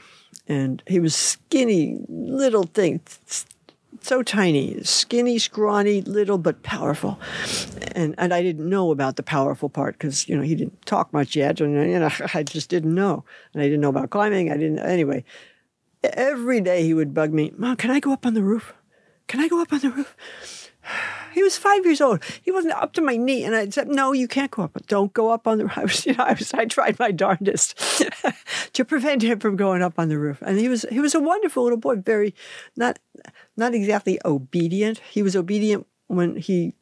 and he was skinny little thing, so tiny, skinny, scrawny, little but powerful. And and I didn't know about the powerful part because you know he didn't talk much yet, and you know I just didn't know, and I didn't know about climbing. I didn't anyway. Every day he would bug me, Mom, can I go up on the roof? Can I go up on the roof? He was five years old. He wasn't up to my knee, and I said, "No, you can't go up. Don't go up on the roof." I was, you know, I was, I tried my darndest to prevent him from going up on the roof, and he was, he was a wonderful little boy. Very, not, not exactly obedient. He was obedient when he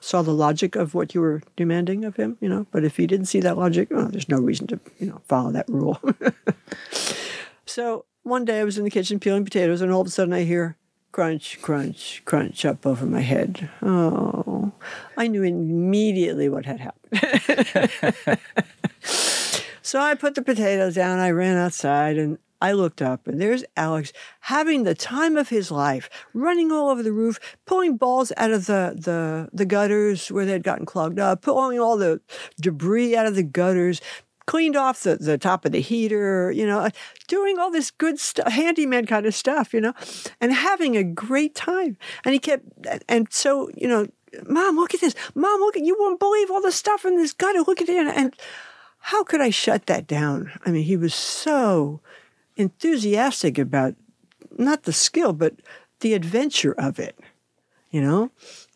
saw the logic of what you were demanding of him, you know. But if he didn't see that logic, well, there's no reason to, you know, follow that rule. so one day I was in the kitchen peeling potatoes, and all of a sudden I hear crunch, crunch, crunch up over my head. Oh, I knew immediately what had happened. so I put the potatoes down, I ran outside, and I looked up, and there's Alex having the time of his life, running all over the roof, pulling balls out of the, the, the gutters where they'd gotten clogged up, pulling all the debris out of the gutters, cleaned off the, the top of the heater, you know, doing all this good stuff, handyman kind of stuff, you know, and having a great time. And he kept, and so, you know, Mom, look at this. Mom, look at, you won't believe all the stuff in this gutter. Look at it. And how could I shut that down? I mean, he was so enthusiastic about not the skill, but the adventure of it, you know?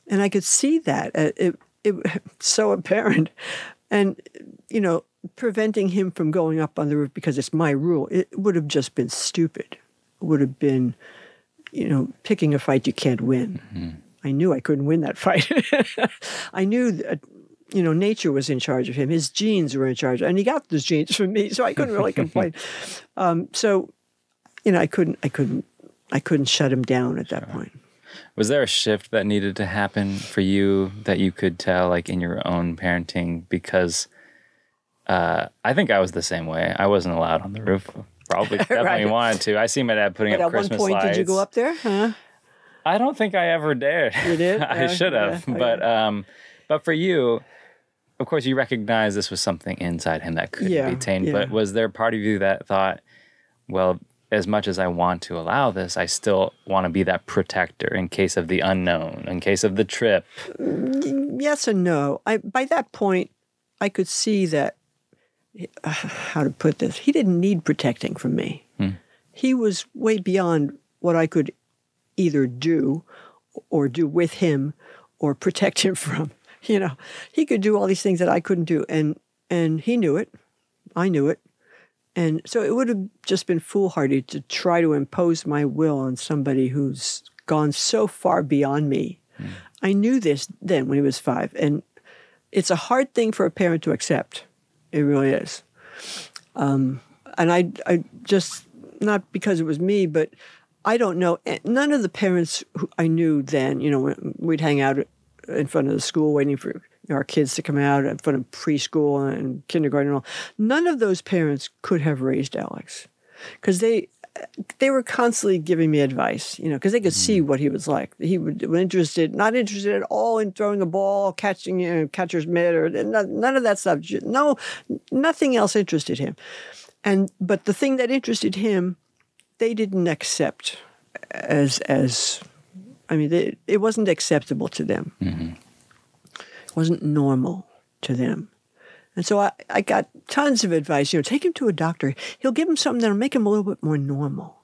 And I could see that. Uh, It, it, so apparent. And, you know, preventing him from going up on the roof because it's my rule, it would have just been stupid. It would have been, you know, picking a fight you can't win. I knew I couldn't win that fight. I knew that, you know, nature was in charge of him. His genes were in charge, and he got those genes from me, so I couldn't really complain. Um, so, you know, I couldn't, I couldn't, I couldn't shut him down at that point. Was there a shift that needed to happen for you that you could tell, like in your own parenting? Because uh, I think I was the same way. I wasn't allowed on the roof. Probably definitely Right. wanted to. I see my dad putting But up at one point, lights. did you go up there? Huh? I don't think I ever dared. You did? I Yeah, should have. yeah, But um, but for you, of course, you recognize this was something inside him that couldn't Yeah, be tamed. yeah. But was there part of you that thought, well, as much as I want to allow this, I still want to be that protector in case of the unknown, in case of the trip. yes and no. I by that point, I could see that. How to put this? He didn't need protecting from me. Hmm. He was way beyond what I could either do, or do with him, or protect him from. You know, he could do all these things that I couldn't do, and and he knew it. I knew it. And so it would have just been foolhardy to try to impose my will on somebody who's gone so far beyond me. Hmm. I knew this then when he was five, and it's a hard thing for a parent to accept. It really is. Um, and I, I just not because it was me, but I don't know. eh, None of the parents who I knew then, you know, we'd hang out in front of the school waiting for our kids to come out in front of preschool and kindergarten and all. None of those parents could have raised Alex because they they were constantly giving me advice, you know, because they could see mm-hmm. what he was like. He would was interested, not interested at all in throwing a ball, catching you know, catcher's mitt, or none of that stuff. No, nothing else interested him. And but the thing that interested him, they didn't accept as as, I mean, they, it wasn't acceptable to them. Mm-hmm. It wasn't normal to them. And so I, I got tons of advice. You know, take him to a doctor. He'll give him something that'll make him a little bit more normal.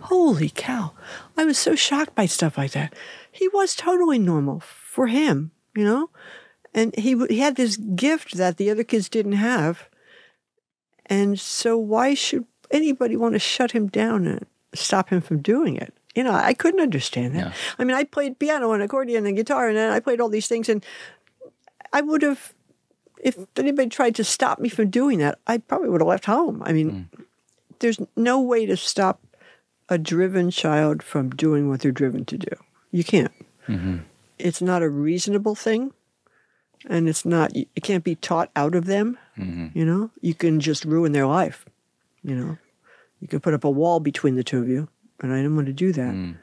Holy cow. I was so shocked by stuff like that. He was totally normal for him, you know? And he, he had this gift that the other kids didn't have. And so why should anybody want to shut him down and stop him from doing it? You know, I couldn't understand that. Yeah. I mean, I played piano and accordion and guitar and I played all these things and I would have if anybody tried to stop me from doing that, I probably would have left home. I mean, mm. there's no way to stop a driven child from doing what they're driven to do. You can't. Mm-hmm. It's not a reasonable thing, and it's not. It can't be taught out of them. Mm-hmm. You know, you can just ruin their life. You know, you can put up a wall between the two of you, and I didn't want to do that. Mm.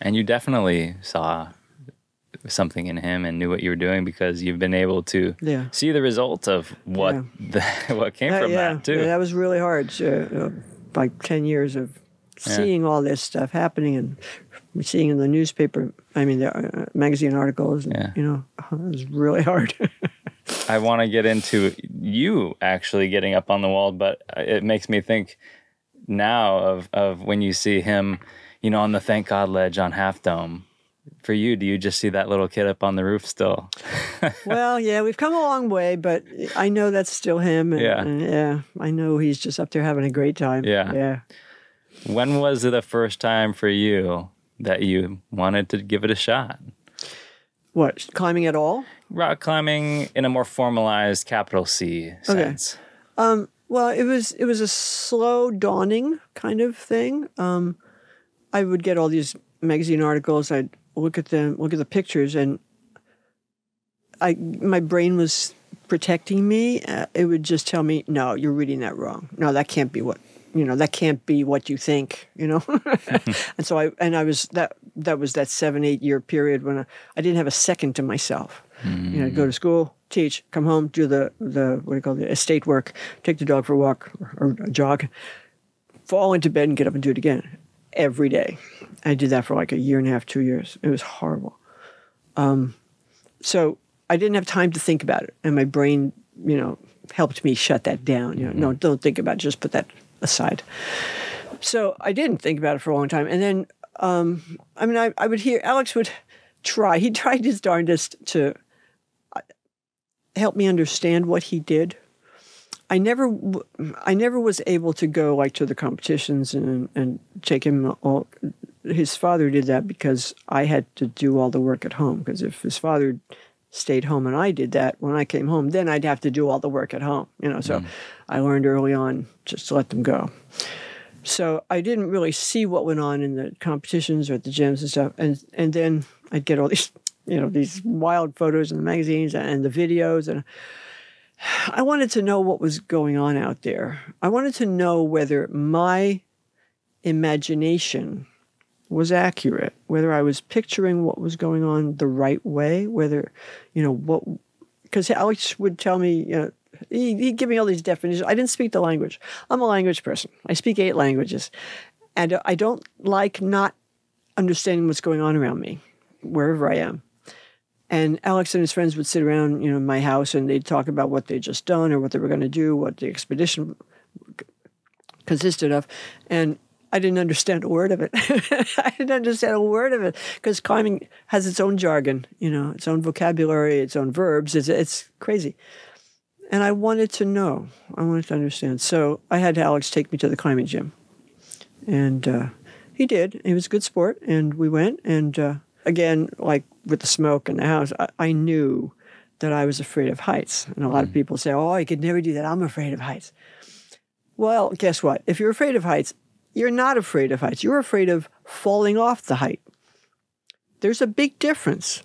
And you definitely saw something in him and knew what you were doing because you've been able to Yeah. see the result of what the, what came Uh, from yeah, that too. yeah, that was really hard. So, uh, like ten years of seeing all this stuff happening and seeing in the newspaper. I mean, the uh, magazine articles. And, Yeah. You know, it was really hard. I want to get into you actually getting up on the wall, but it makes me think now of of when you see him, you know, on the Thank God ledge on Half Dome. For you, do you just see that little kid up on the roof still? well, yeah, we've come a long way, but I know that's still him. And, Yeah. and, yeah, I know he's just up there having a great time. Yeah. Yeah. When was it the first time for you that you wanted to give it a shot? What climbing at all? Rock climbing in a more formalized capital C sense. Um well, it was it was a slow dawning kind of thing. Um, I would get all these magazine articles. I'd look at them, look at the pictures, and I my brain was protecting me. Uh, it would just tell me, "No, you're reading that wrong. No, that can't be what you know. That can't be what you think." You know, and so I and I was that that was that seven eight year period when I, I didn't have a second to myself. You know, go to school, teach, come home, do the the what do you call it, the estate work, take the dog for a walk or, or a jog, fall into bed and get up and do it again every day. I did that for like a year and a half, two years. It was horrible. Um, so I didn't have time to think about it, and my brain, you know, helped me shut that down. You know, no, don't think about it. Just put that aside. So I didn't think about it for a long time, and then um, I mean, I, I would hear Alex would try. He tried his darndest to uh, help me understand what he did. I never, I never was able to go like to the competitions and and take him all. His father did that because I had to do all the work at home. Because if his father stayed home and I did that when I came home, then I'd have to do all the work at home. You know, so mm. I learned early on just to let them go. So I didn't really see what went on in the competitions or at the gyms and stuff. And and then I'd get all these, you know, these wild photos in the magazines and the videos and I wanted to know what was going on out there. I wanted to know whether my imagination was accurate, whether I was picturing what was going on the right way, whether, you know, what, because Alex would tell me, you know, he, he'd give me all these definitions. I didn't speak the language. I'm a language person. I speak eight languages. And I don't like not understanding what's going on around me, wherever I am. And Alex and his friends would sit around, you know, my house and they'd talk about what they'd just done or what they were going to do, what the expedition consisted of. And I didn't understand a word of it. I didn't understand a word of it because climbing has its own jargon, you know, its own vocabulary, its own verbs. It's, it's crazy. And I wanted to know. I wanted to understand. So I had Alex take me to the climbing gym. And uh, he did. He was a good sport. And we went. And uh, again, like with the smoke in the house, I, I knew that I was afraid of heights. And a lot of mm. people say, oh, I could never do that. I'm afraid of heights. Well, guess what? If you're afraid of heights, you're not afraid of heights. You're afraid of falling off the height. There's a big difference.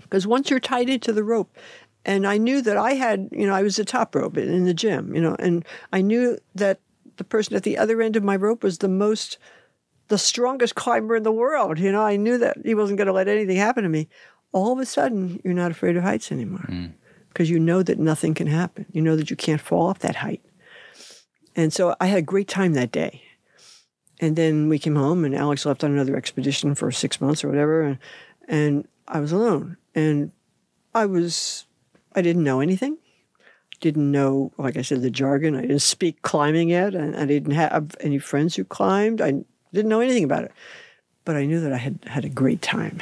Because once you're tied into the rope and I knew that I had, you know, I was the top rope in the gym, you know, and I knew that the person at the other end of my rope was the most, the strongest climber in the world. You know, I knew that he wasn't going to let anything happen to me. All of a sudden, you're not afraid of heights anymore mm. because you know that nothing can happen. You know that you can't fall off that height. And so I had a great time that day. And then we came home, and Alex left on another expedition for six months or whatever, and, and I was alone. And I was, I didn't know anything. Didn't know, like I said, the jargon. I didn't speak climbing yet, and I didn't have any friends who climbed. I didn't know anything about it, but I knew that I had had a great time.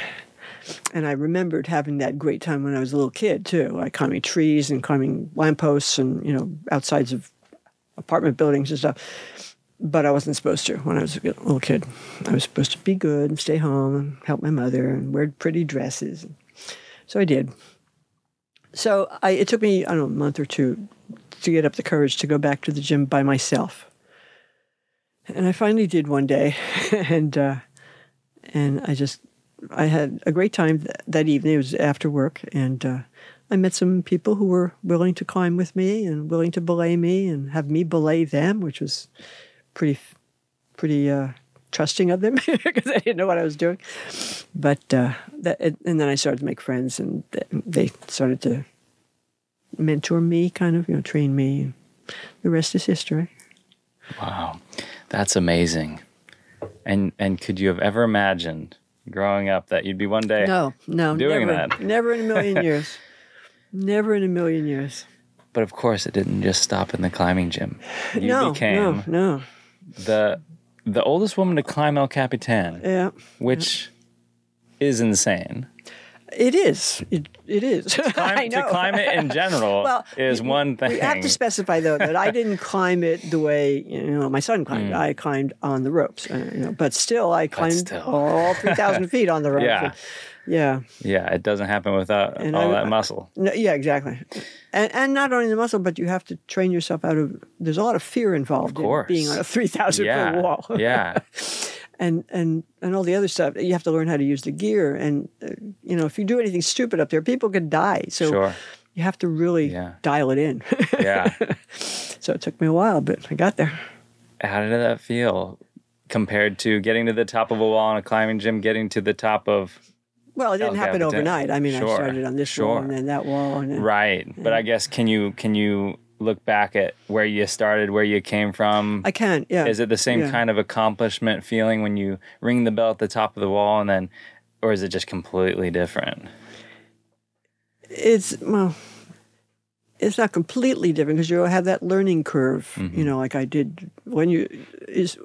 And I remembered having that great time when I was a little kid too, like climbing trees and climbing lampposts and you know outsides of apartment buildings and stuff. But I wasn't supposed to when I was a little kid. I was supposed to be good and stay home and help my mother and wear pretty dresses. So I did. So I, it took me, I don't know, a month or two to get up the courage to go back to the gym by myself. And I finally did one day. and, uh, and I just, I had a great time th- that evening. It was after work. And uh, I met some people who were willing to climb with me and willing to belay me and have me belay them, which was pretty, pretty uh, trusting of them because I didn't know what I was doing. But uh, that, and then I started to make friends, and they started to mentor me, kind of, you know, train me. The rest is history. Wow, that's amazing. And and could you have ever imagined growing up that you'd be one day No, no, doing never, that? never in a million years. never in a million years. But of course, it didn't just stop in the climbing gym. You no, became no, no. the the oldest woman to climb El Capitan, Yeah, which is insane. It is. It, it is. I Climb, know. to climb it in general Well, is one thing. We have to specify though that I didn't climb it the way you know my son climbed. I climbed on the ropes, uh, you know, but still I climbed Mm. still. all three thousand feet on the ropes. Yeah. yeah, yeah, it doesn't happen without And all I- that muscle. no, yeah, exactly. And and not only the muscle, but you have to train yourself out of. There's a lot of fear involved in course. being on a three thousand Yeah, foot wall. yeah, and and and all the other stuff. You have to learn how to use the gear, and uh, you know if you do anything stupid up there, people could die. So sure, you have to really Yeah. dial it in. yeah. so it took me a while, but I got there. How did that feel compared to getting to the top of a wall in a climbing gym, getting to the top of Well, it didn't happen Capitan. overnight. I mean, Sure, I started on this wall and then that wall, and then, right? But I guess can you can you look back at where you started, where you came from? I can. Yeah. Is it the same Yeah. kind of accomplishment feeling when you ring the bell at the top of the wall and then, or is it just completely different? It's well, it's not completely different because you have that learning curve. Mm-hmm. You know, like I did when you is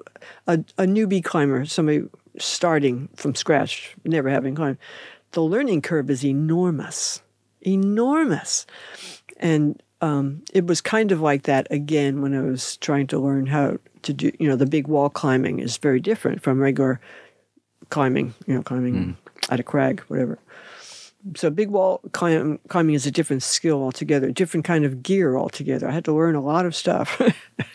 a, a newbie climber, somebody starting from scratch, never having climbed. The learning curve is enormous, enormous, and um, it was kind of like that again when I was trying to learn how to do. You know, the big wall climbing is very different from regular climbing. You know, climbing at a crag, whatever. So big wall climb, climbing is a different skill altogether, different kind of gear altogether. I had to learn a lot of stuff.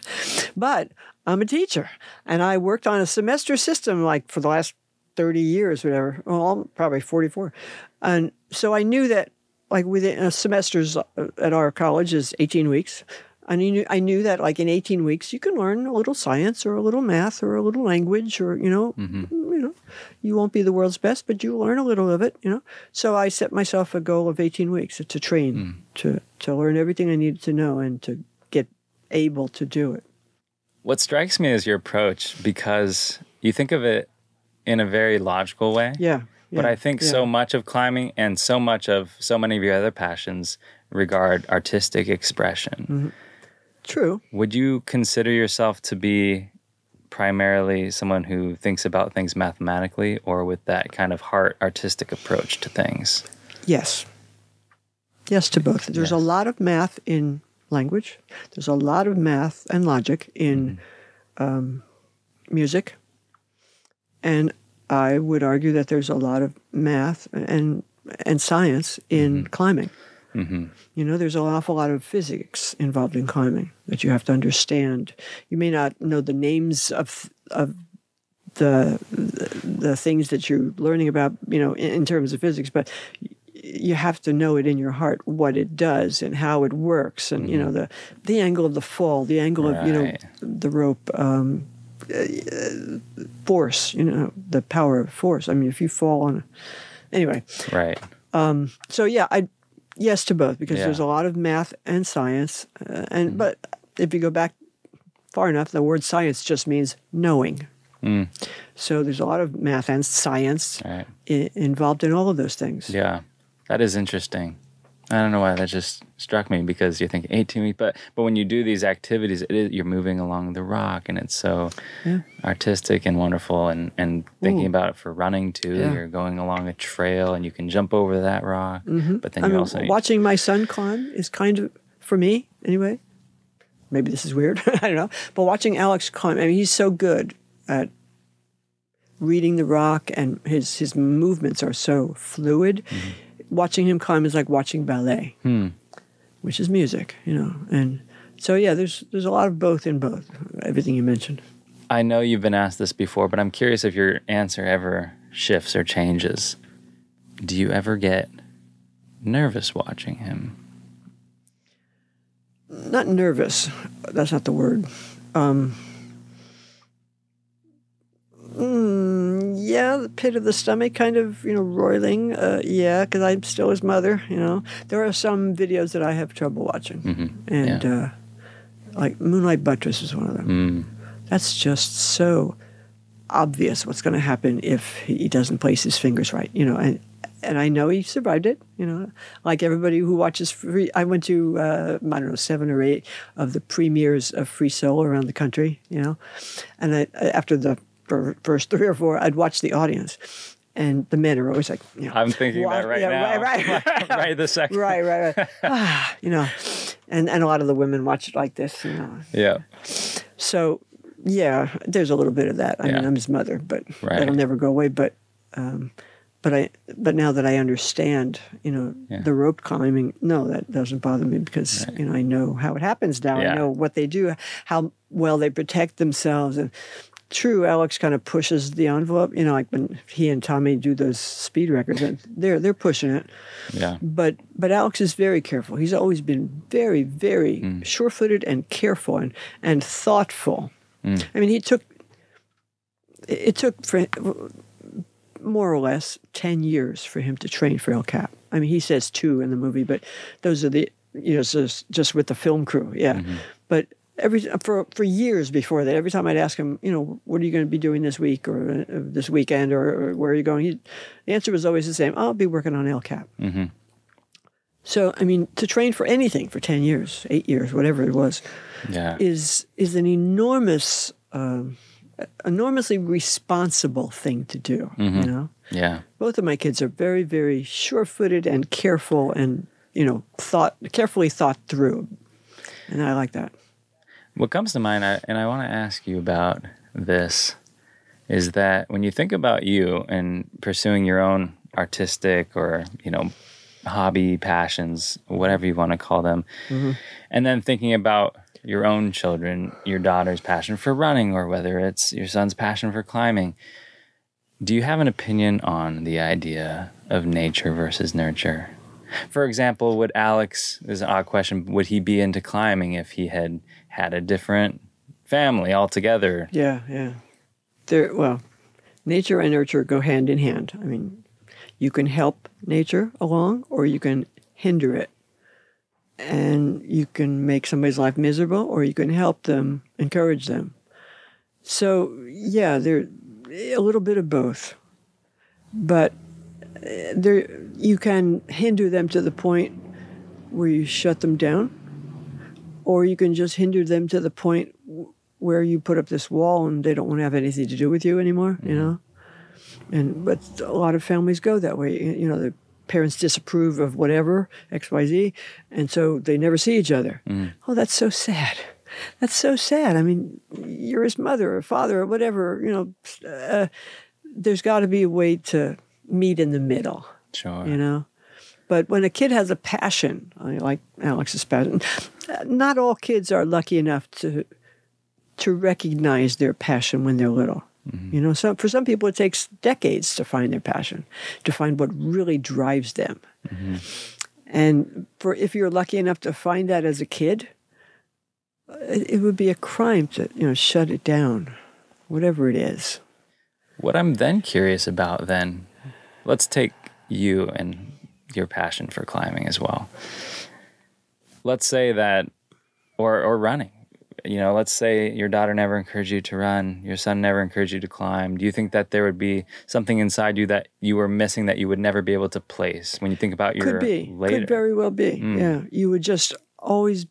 but I'm a teacher and I worked on a semester system like for the last 30 years, whatever. Well, I'm probably 44. And so I knew that like within a semester's uh, at our college is 18 weeks. And I knew, I knew that like in 18 weeks you can learn a little science or a little math or a little language or, you know, mm-hmm. you know, you won't be the world's best, but you learn a little of it, you know. So I set myself a goal of 18 weeks to train, mm. to, to learn everything I needed to know and to get able to do it. What strikes me is your approach because you think of it in a very logical way. Yeah. But I think so much of climbing and so much of so many of your other passions regard artistic expression. Mm-hmm. True. Would you consider yourself to be primarily someone who thinks about things mathematically or with that kind of heart artistic approach to things? Yes. Yes to both. There's a lot of math in language. There's a lot of math and logic in um, music. And I would argue that there's a lot of math and and science in climbing. hmm You know, there's an awful lot of physics involved in climbing that you have to understand. You may not know the names of of the the, things that you're learning about, you know, in, in terms of physics, but you have to know it in your heart what it does and how it works, and you know the the angle of the fall, the angle of you know the rope. Um, force, you know, the power of force. I mean, if you fall on, a, anyway, Right. Um, so yeah, I yes to both because Yeah. there's a lot of math and science, uh, Mm-hmm. and but if you go back far enough, the word science just means knowing. Mm. So there's a lot of math and science Right. I- involved in all of those things. Yeah, that is interesting. I don't know why that just struck me because you're thinking 18 weeks, but but when you do these activities, it is, you're moving along the rock, and it's so Yeah. artistic and wonderful. And and thinking Ooh. about it for running too, Yeah. you're going along a trail and you can jump over that rock, mm-hmm. but then I you mean, also watching my son climb is kind of for me anyway. Maybe this is weird. I don't know. But watching Alex climb, I mean, he's so good at reading the rock, and his his movements are so fluid. Mm-hmm. Watching him climb is like watching ballet, Hmm. which is music, you know. And so, yeah, there's there's a lot of both in both. Everything you mentioned. I know you've been asked this before, but I'm curious if your answer ever shifts or changes. Do you ever get nervous watching him? not nervous. That's not the word. Um, mm, yeah, the pit of the stomach, kind of, you know, roiling. Uh, yeah, because I'm still his mother. You know, there are some videos that I have trouble watching, hmm and Yeah. uh, like Moonlight Buttress is one of them. Mm. That's just so obvious what's going to happen if he doesn't place his fingers right. You know, and and I know he survived it. You know, like everybody who watches free. I went to uh, I don't know seven or eight of the premieres of Free Solo around the country. You know, and I, after the fir- first three or four, I'd watch the audience. And the men are always like, you know, I'm thinking watch- that right yeah, now. right, right. right this second. right, right, right. ah, you know, and and a lot of the women watch it like this. You know, Yeah. so yeah, there's a little bit of that. I mean, I'm his mother, but Right. that'll never go away. But um, but I but now that I understand, you know, Yeah. the rope climbing, no, that doesn't bother me because you know I know how it happens now. Yeah. I know what they do, how well they protect themselves, and. True, Alex kind of pushes the envelope. You know, like when he and Tommy do those speed records, they're they're pushing it Yeah. but but Alex is very careful. He's always been very very Mm. sure-footed and careful and and thoughtful. Mm. I mean, he took it took for more or less 10 years for him to train for El Cap. I mean, he says 2 in the movie, but those are the you know just just with the film crew. Yeah. Mm-hmm. But every for for years before that, every time I'd ask him, you know, what are you going to be doing this week or uh, this weekend or, or where are you going? He, the answer was always the same. I'll be working on El Cap. hmm So, I mean, to train for anything for 10 years, eight years, whatever it was, Yeah. is, is an enormous, um, enormously responsible thing to do, you know? yeah. Both of my kids are very, very sure-footed and careful and, you know, thought, carefully thought through. And I like that. What comes to mind, I, and I want to ask you about this, is that when you think about you and pursuing your own artistic or, you know, hobby, passions, whatever you want to call them, mm-hmm. and then thinking about your own children, your daughter's passion for running, or whether it's your son's passion for climbing, do you have an opinion on the idea of nature versus nurture? For example, would Alex, this is an odd question, would he be into climbing if he had had a different family altogether? Yeah, yeah. There, well, nature and nurture go hand in hand. I mean, you can help nature along, or you can hinder it, and you can make somebody's life miserable, or you can help them, encourage them. So, yeah, there a little bit of both, but there you can hinder them to the point where you shut them down, or you can just hinder them to the point where you put up this wall and they don't want to have anything to do with you anymore, you know? And but a lot of families go that way. You know, the parents disapprove of whatever, XYZ, and so they never see each other. Oh, that's so sad. That's so sad. I mean, you're his mother or father or whatever, you know. Uh, there's got to be a way to meet in the middle Sure. you know. But when a kid has a passion, like Alex's passion, not all kids are lucky enough to to recognize their passion when they're little. Mm-hmm. You know, so for some people, it takes decades to find their passion, to find what really drives them. Mm-hmm. And for if you're lucky enough to find that as a kid, it, it would be a crime to you know shut it down, whatever it is. What I'm then curious about then, let's take you and your passion for climbing as well. Let's say that, or or running. You know, let's say your daughter never encouraged you to run, your son never encouraged you to climb. Do you think that there would be something inside you that you were missing that you would never be able to place when you think about your Could be, later? could very well be. Mm. Yeah, you would just always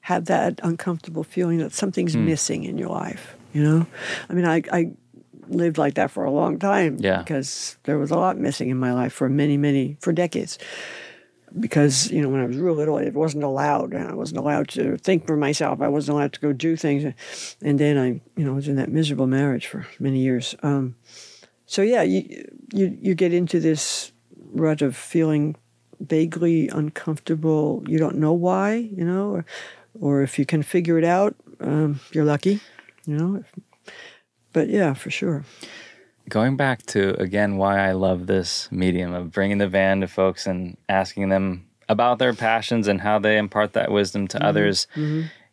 have that uncomfortable feeling that something's Mm. missing in your life. You know, I mean, I, I lived like that for a long time Yeah. because there was a lot missing in my life for many, many, for decades. Because you know, when I was real little, it wasn't allowed. I wasn't allowed to think for myself. I wasn't allowed to go do things. And then I, you know, was in that miserable marriage for many years. Um, so yeah, you you you get into this rut of feeling vaguely uncomfortable. You don't know why, you know, or, or if you can figure it out, um, you're lucky, you know. But yeah, for sure. Going back to again why I love this medium of bringing the van to folks and asking them about their passions and how they impart that wisdom to others.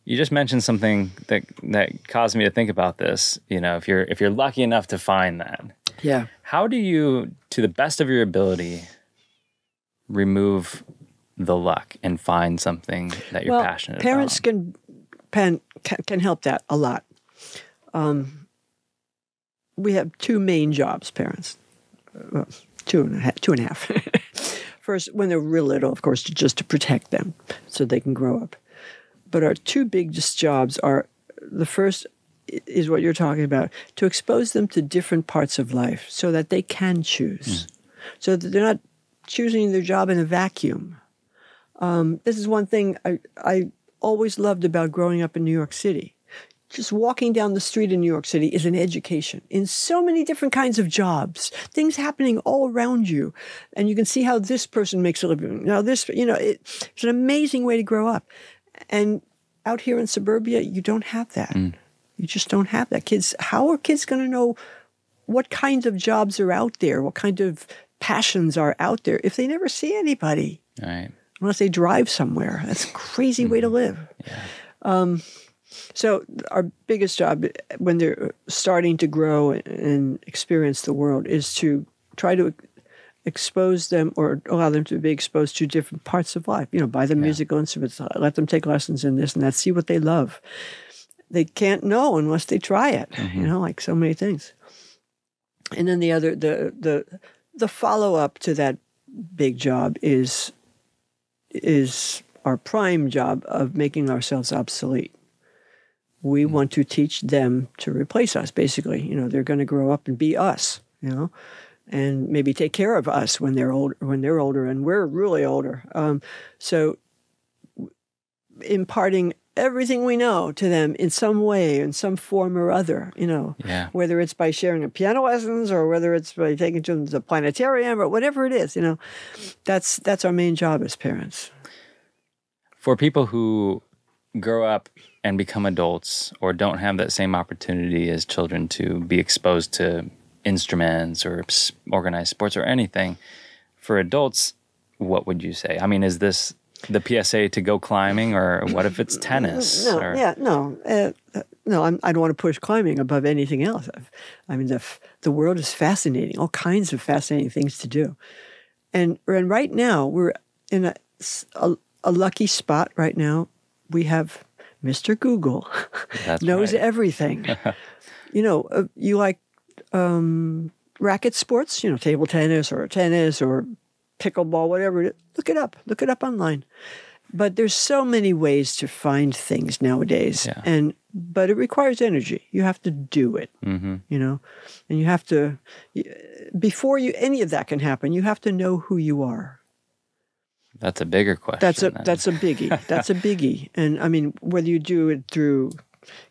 You just mentioned something that that caused me to think about this. You know, if you're if you're lucky enough to find that, Yeah. how do you, to the best of your ability, remove the luck and find something that you're well, passionate parents about? Parents can, can can help that a lot. Um, we have two main jobs, parents. Well, two and a half. Two and a half. First, when they're real little, of course, just to protect them so they can grow up. But our two biggest jobs are the first is what you're talking about to expose them to different parts of life so that they can choose, so that they're not choosing their job in a vacuum. Um, this is one thing I, I always loved about growing up in New York City. Just walking down the street in New York City is an education in so many different kinds of jobs, things happening all around you. And you can see how this person makes a living. Now, this, you know, it, it's an amazing way to grow up. And out here in suburbia, you don't have that. You just don't have that. Kids, how are kids going to know what kinds of jobs are out there? What kind of passions are out there if they never see anybody? right. unless they drive somewhere. That's a crazy way to live. Um, so our biggest job when they're starting to grow and experience the world is to try to expose them or allow them to be exposed to different parts of life. You know, buy them musical instruments, let them take lessons in this and that, see what they love. They can't know unless they try it. You mm-hmm. know, like so many things. And then the other, the the the follow up to that big job is is our prime job of making ourselves obsolete. We want to teach them to replace us, basically. You know, they're going to grow up and be us, you know, and maybe take care of us when they're older, when they're older and we're really older. Um, so imparting everything we know to them in some way, in some form or other, you know, Yeah. whether it's by sharing a piano lessons or whether it's by taking them to the planetarium or whatever it is, you know, that's that's our main job as parents. for people who grow up and become adults or don't have that same opportunity as children to be exposed to instruments or organized sports or anything for adults what would you say i mean is this the psa to go climbing or what if it's tennis No, or, yeah, no, uh, uh, no. I'm, I don't want to push climbing above anything else. I've, I mean, the f- the world is fascinating. All kinds of fascinating things to do, and and right now we're in a a lucky spot. Right now, we have Mr. Google knows right. everything. you know, uh, you like um, racket sports, you know, table tennis or tennis or pickleball, whatever. it is. Look it up. Look it up online. But there's so many ways to find things nowadays, Yeah. and but it requires energy. You have to do it, hmm you know, and you have to before you any of that can happen. You have to know who you are. That's a bigger question That's a than- that's a biggie. That's a biggie. And I mean, whether you do it through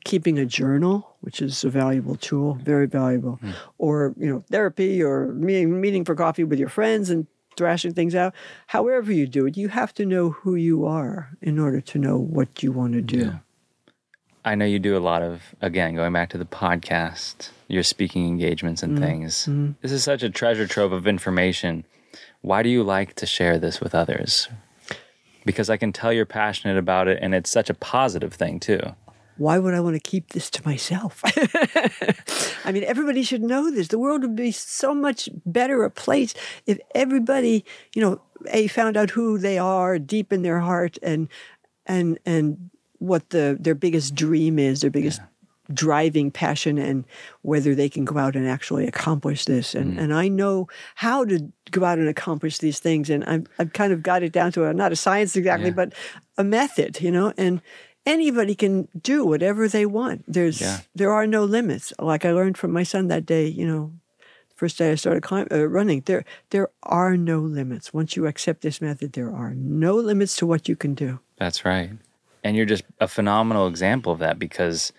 keeping a journal, which is a valuable tool, very valuable, hmm. or you know, therapy or meeting meeting for coffee with your friends and thrashing things out. However you do it, you have to know who you are in order to know what you want to do. Yeah. I know you do a lot of, again, going back to the podcast, your speaking engagements and mm-hmm. things. Mm-hmm. This is such a treasure trove of information. Why do you like to share this with others? Because I can tell you're passionate about it and it's such a positive thing too. Why would I want to keep this to myself? I mean, everybody should know this. The world would be so much better a place if everybody, you know, a found out who they are deep in their heart and and and what the their biggest dream is, their biggest driving passion and whether they can go out and actually accomplish this. And and I know how to go out and accomplish these things. And I've I've kind of got it down to a not a science exactly, Yeah. but a method, you know, and anybody can do whatever they want. There's Yeah. there are no limits. Like I learned from my son that day, you know, first day I started climb, uh, running, there there are no limits. Once you accept this method, there are no limits to what you can do. That's right. And you're just a phenomenal example of that because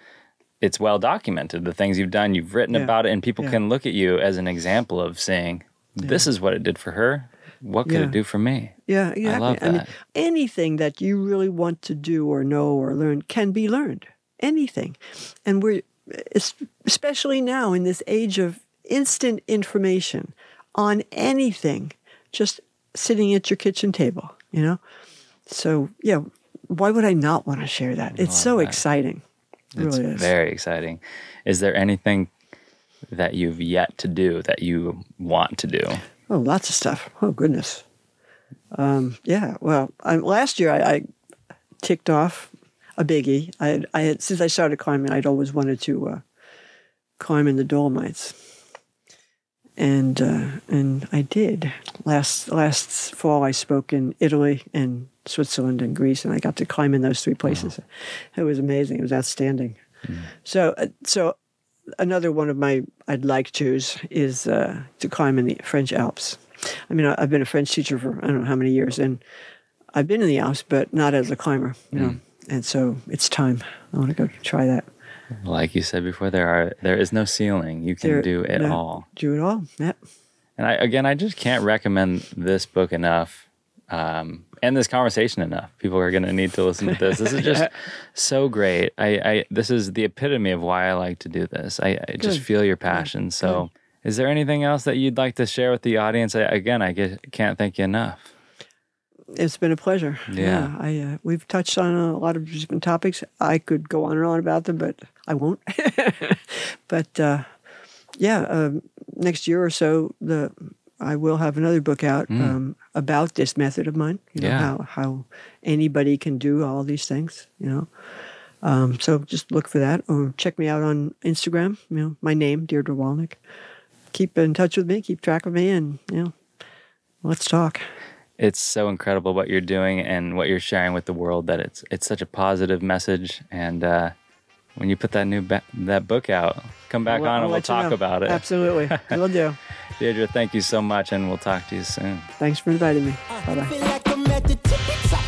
it's well documented. The things you've done, you've written Yeah. about it, and people Yeah. can look at you as an example of saying, This is what it did for her. What could Yeah. it do for me? Yeah, exactly. love mean, anything that you really want to do or know or learn can be learned. Anything, and we're es- especially now in this age of instant information on anything, just sitting at your kitchen table. You know, so yeah, why would I not want to share that? It's so that. exciting. It It's really very exciting. Is there anything that you've yet to do that you want to do? Oh, lots of stuff. Oh, goodness. Um, yeah. Well, I, last year I, I ticked off a biggie. I had, I had since I started climbing, I'd always wanted to uh, climb in the Dolomites, and uh, and I did. Last last fall, I spoke in Italy and Switzerland and Greece, and I got to climb in those three places. It was amazing. It was outstanding. So uh, so another one of my I'd like to's is uh, to climb in the French Alps. I mean, I- I've been a French teacher for I don't know how many years, and I've been in the Alps, but not as a climber. You know, and so it's time. I want to go try that. Like you said before, there are there is no ceiling. You can There- do it no, all. Do it all. Yeah. And I again, I just can't recommend this book enough, um, and this conversation enough. People are going to need to listen to this. This is just so great. I, I this is the epitome of why I like to do this. I, I just feel your passion. So, is there anything else that you'd like to share with the audience? I, again, I get, can't thank you enough. It's been a pleasure. Yeah. I uh, we've touched on a lot of different topics. I could go on and on about them, but I won't. but uh, yeah, um, next year or so, the I will have another book out um, about this method of mine. You know Yeah. how how anybody can do all these things. You know. Um, so just look for that, or check me out on Instagram. You know, my name Dierdre Wolownick. Keep in touch with me. Keep track of me, and you know, let's talk. It's so incredible what you're doing and what you're sharing with the world. That it's it's such a positive message. And uh, when you put that new ba- that book out, come back I'll- on I'll and we'll let you talk know. about it. Absolutely, we'll do. Dierdre, thank you so much, and we'll talk to you soon. Thanks for inviting me. Bye bye. Feel like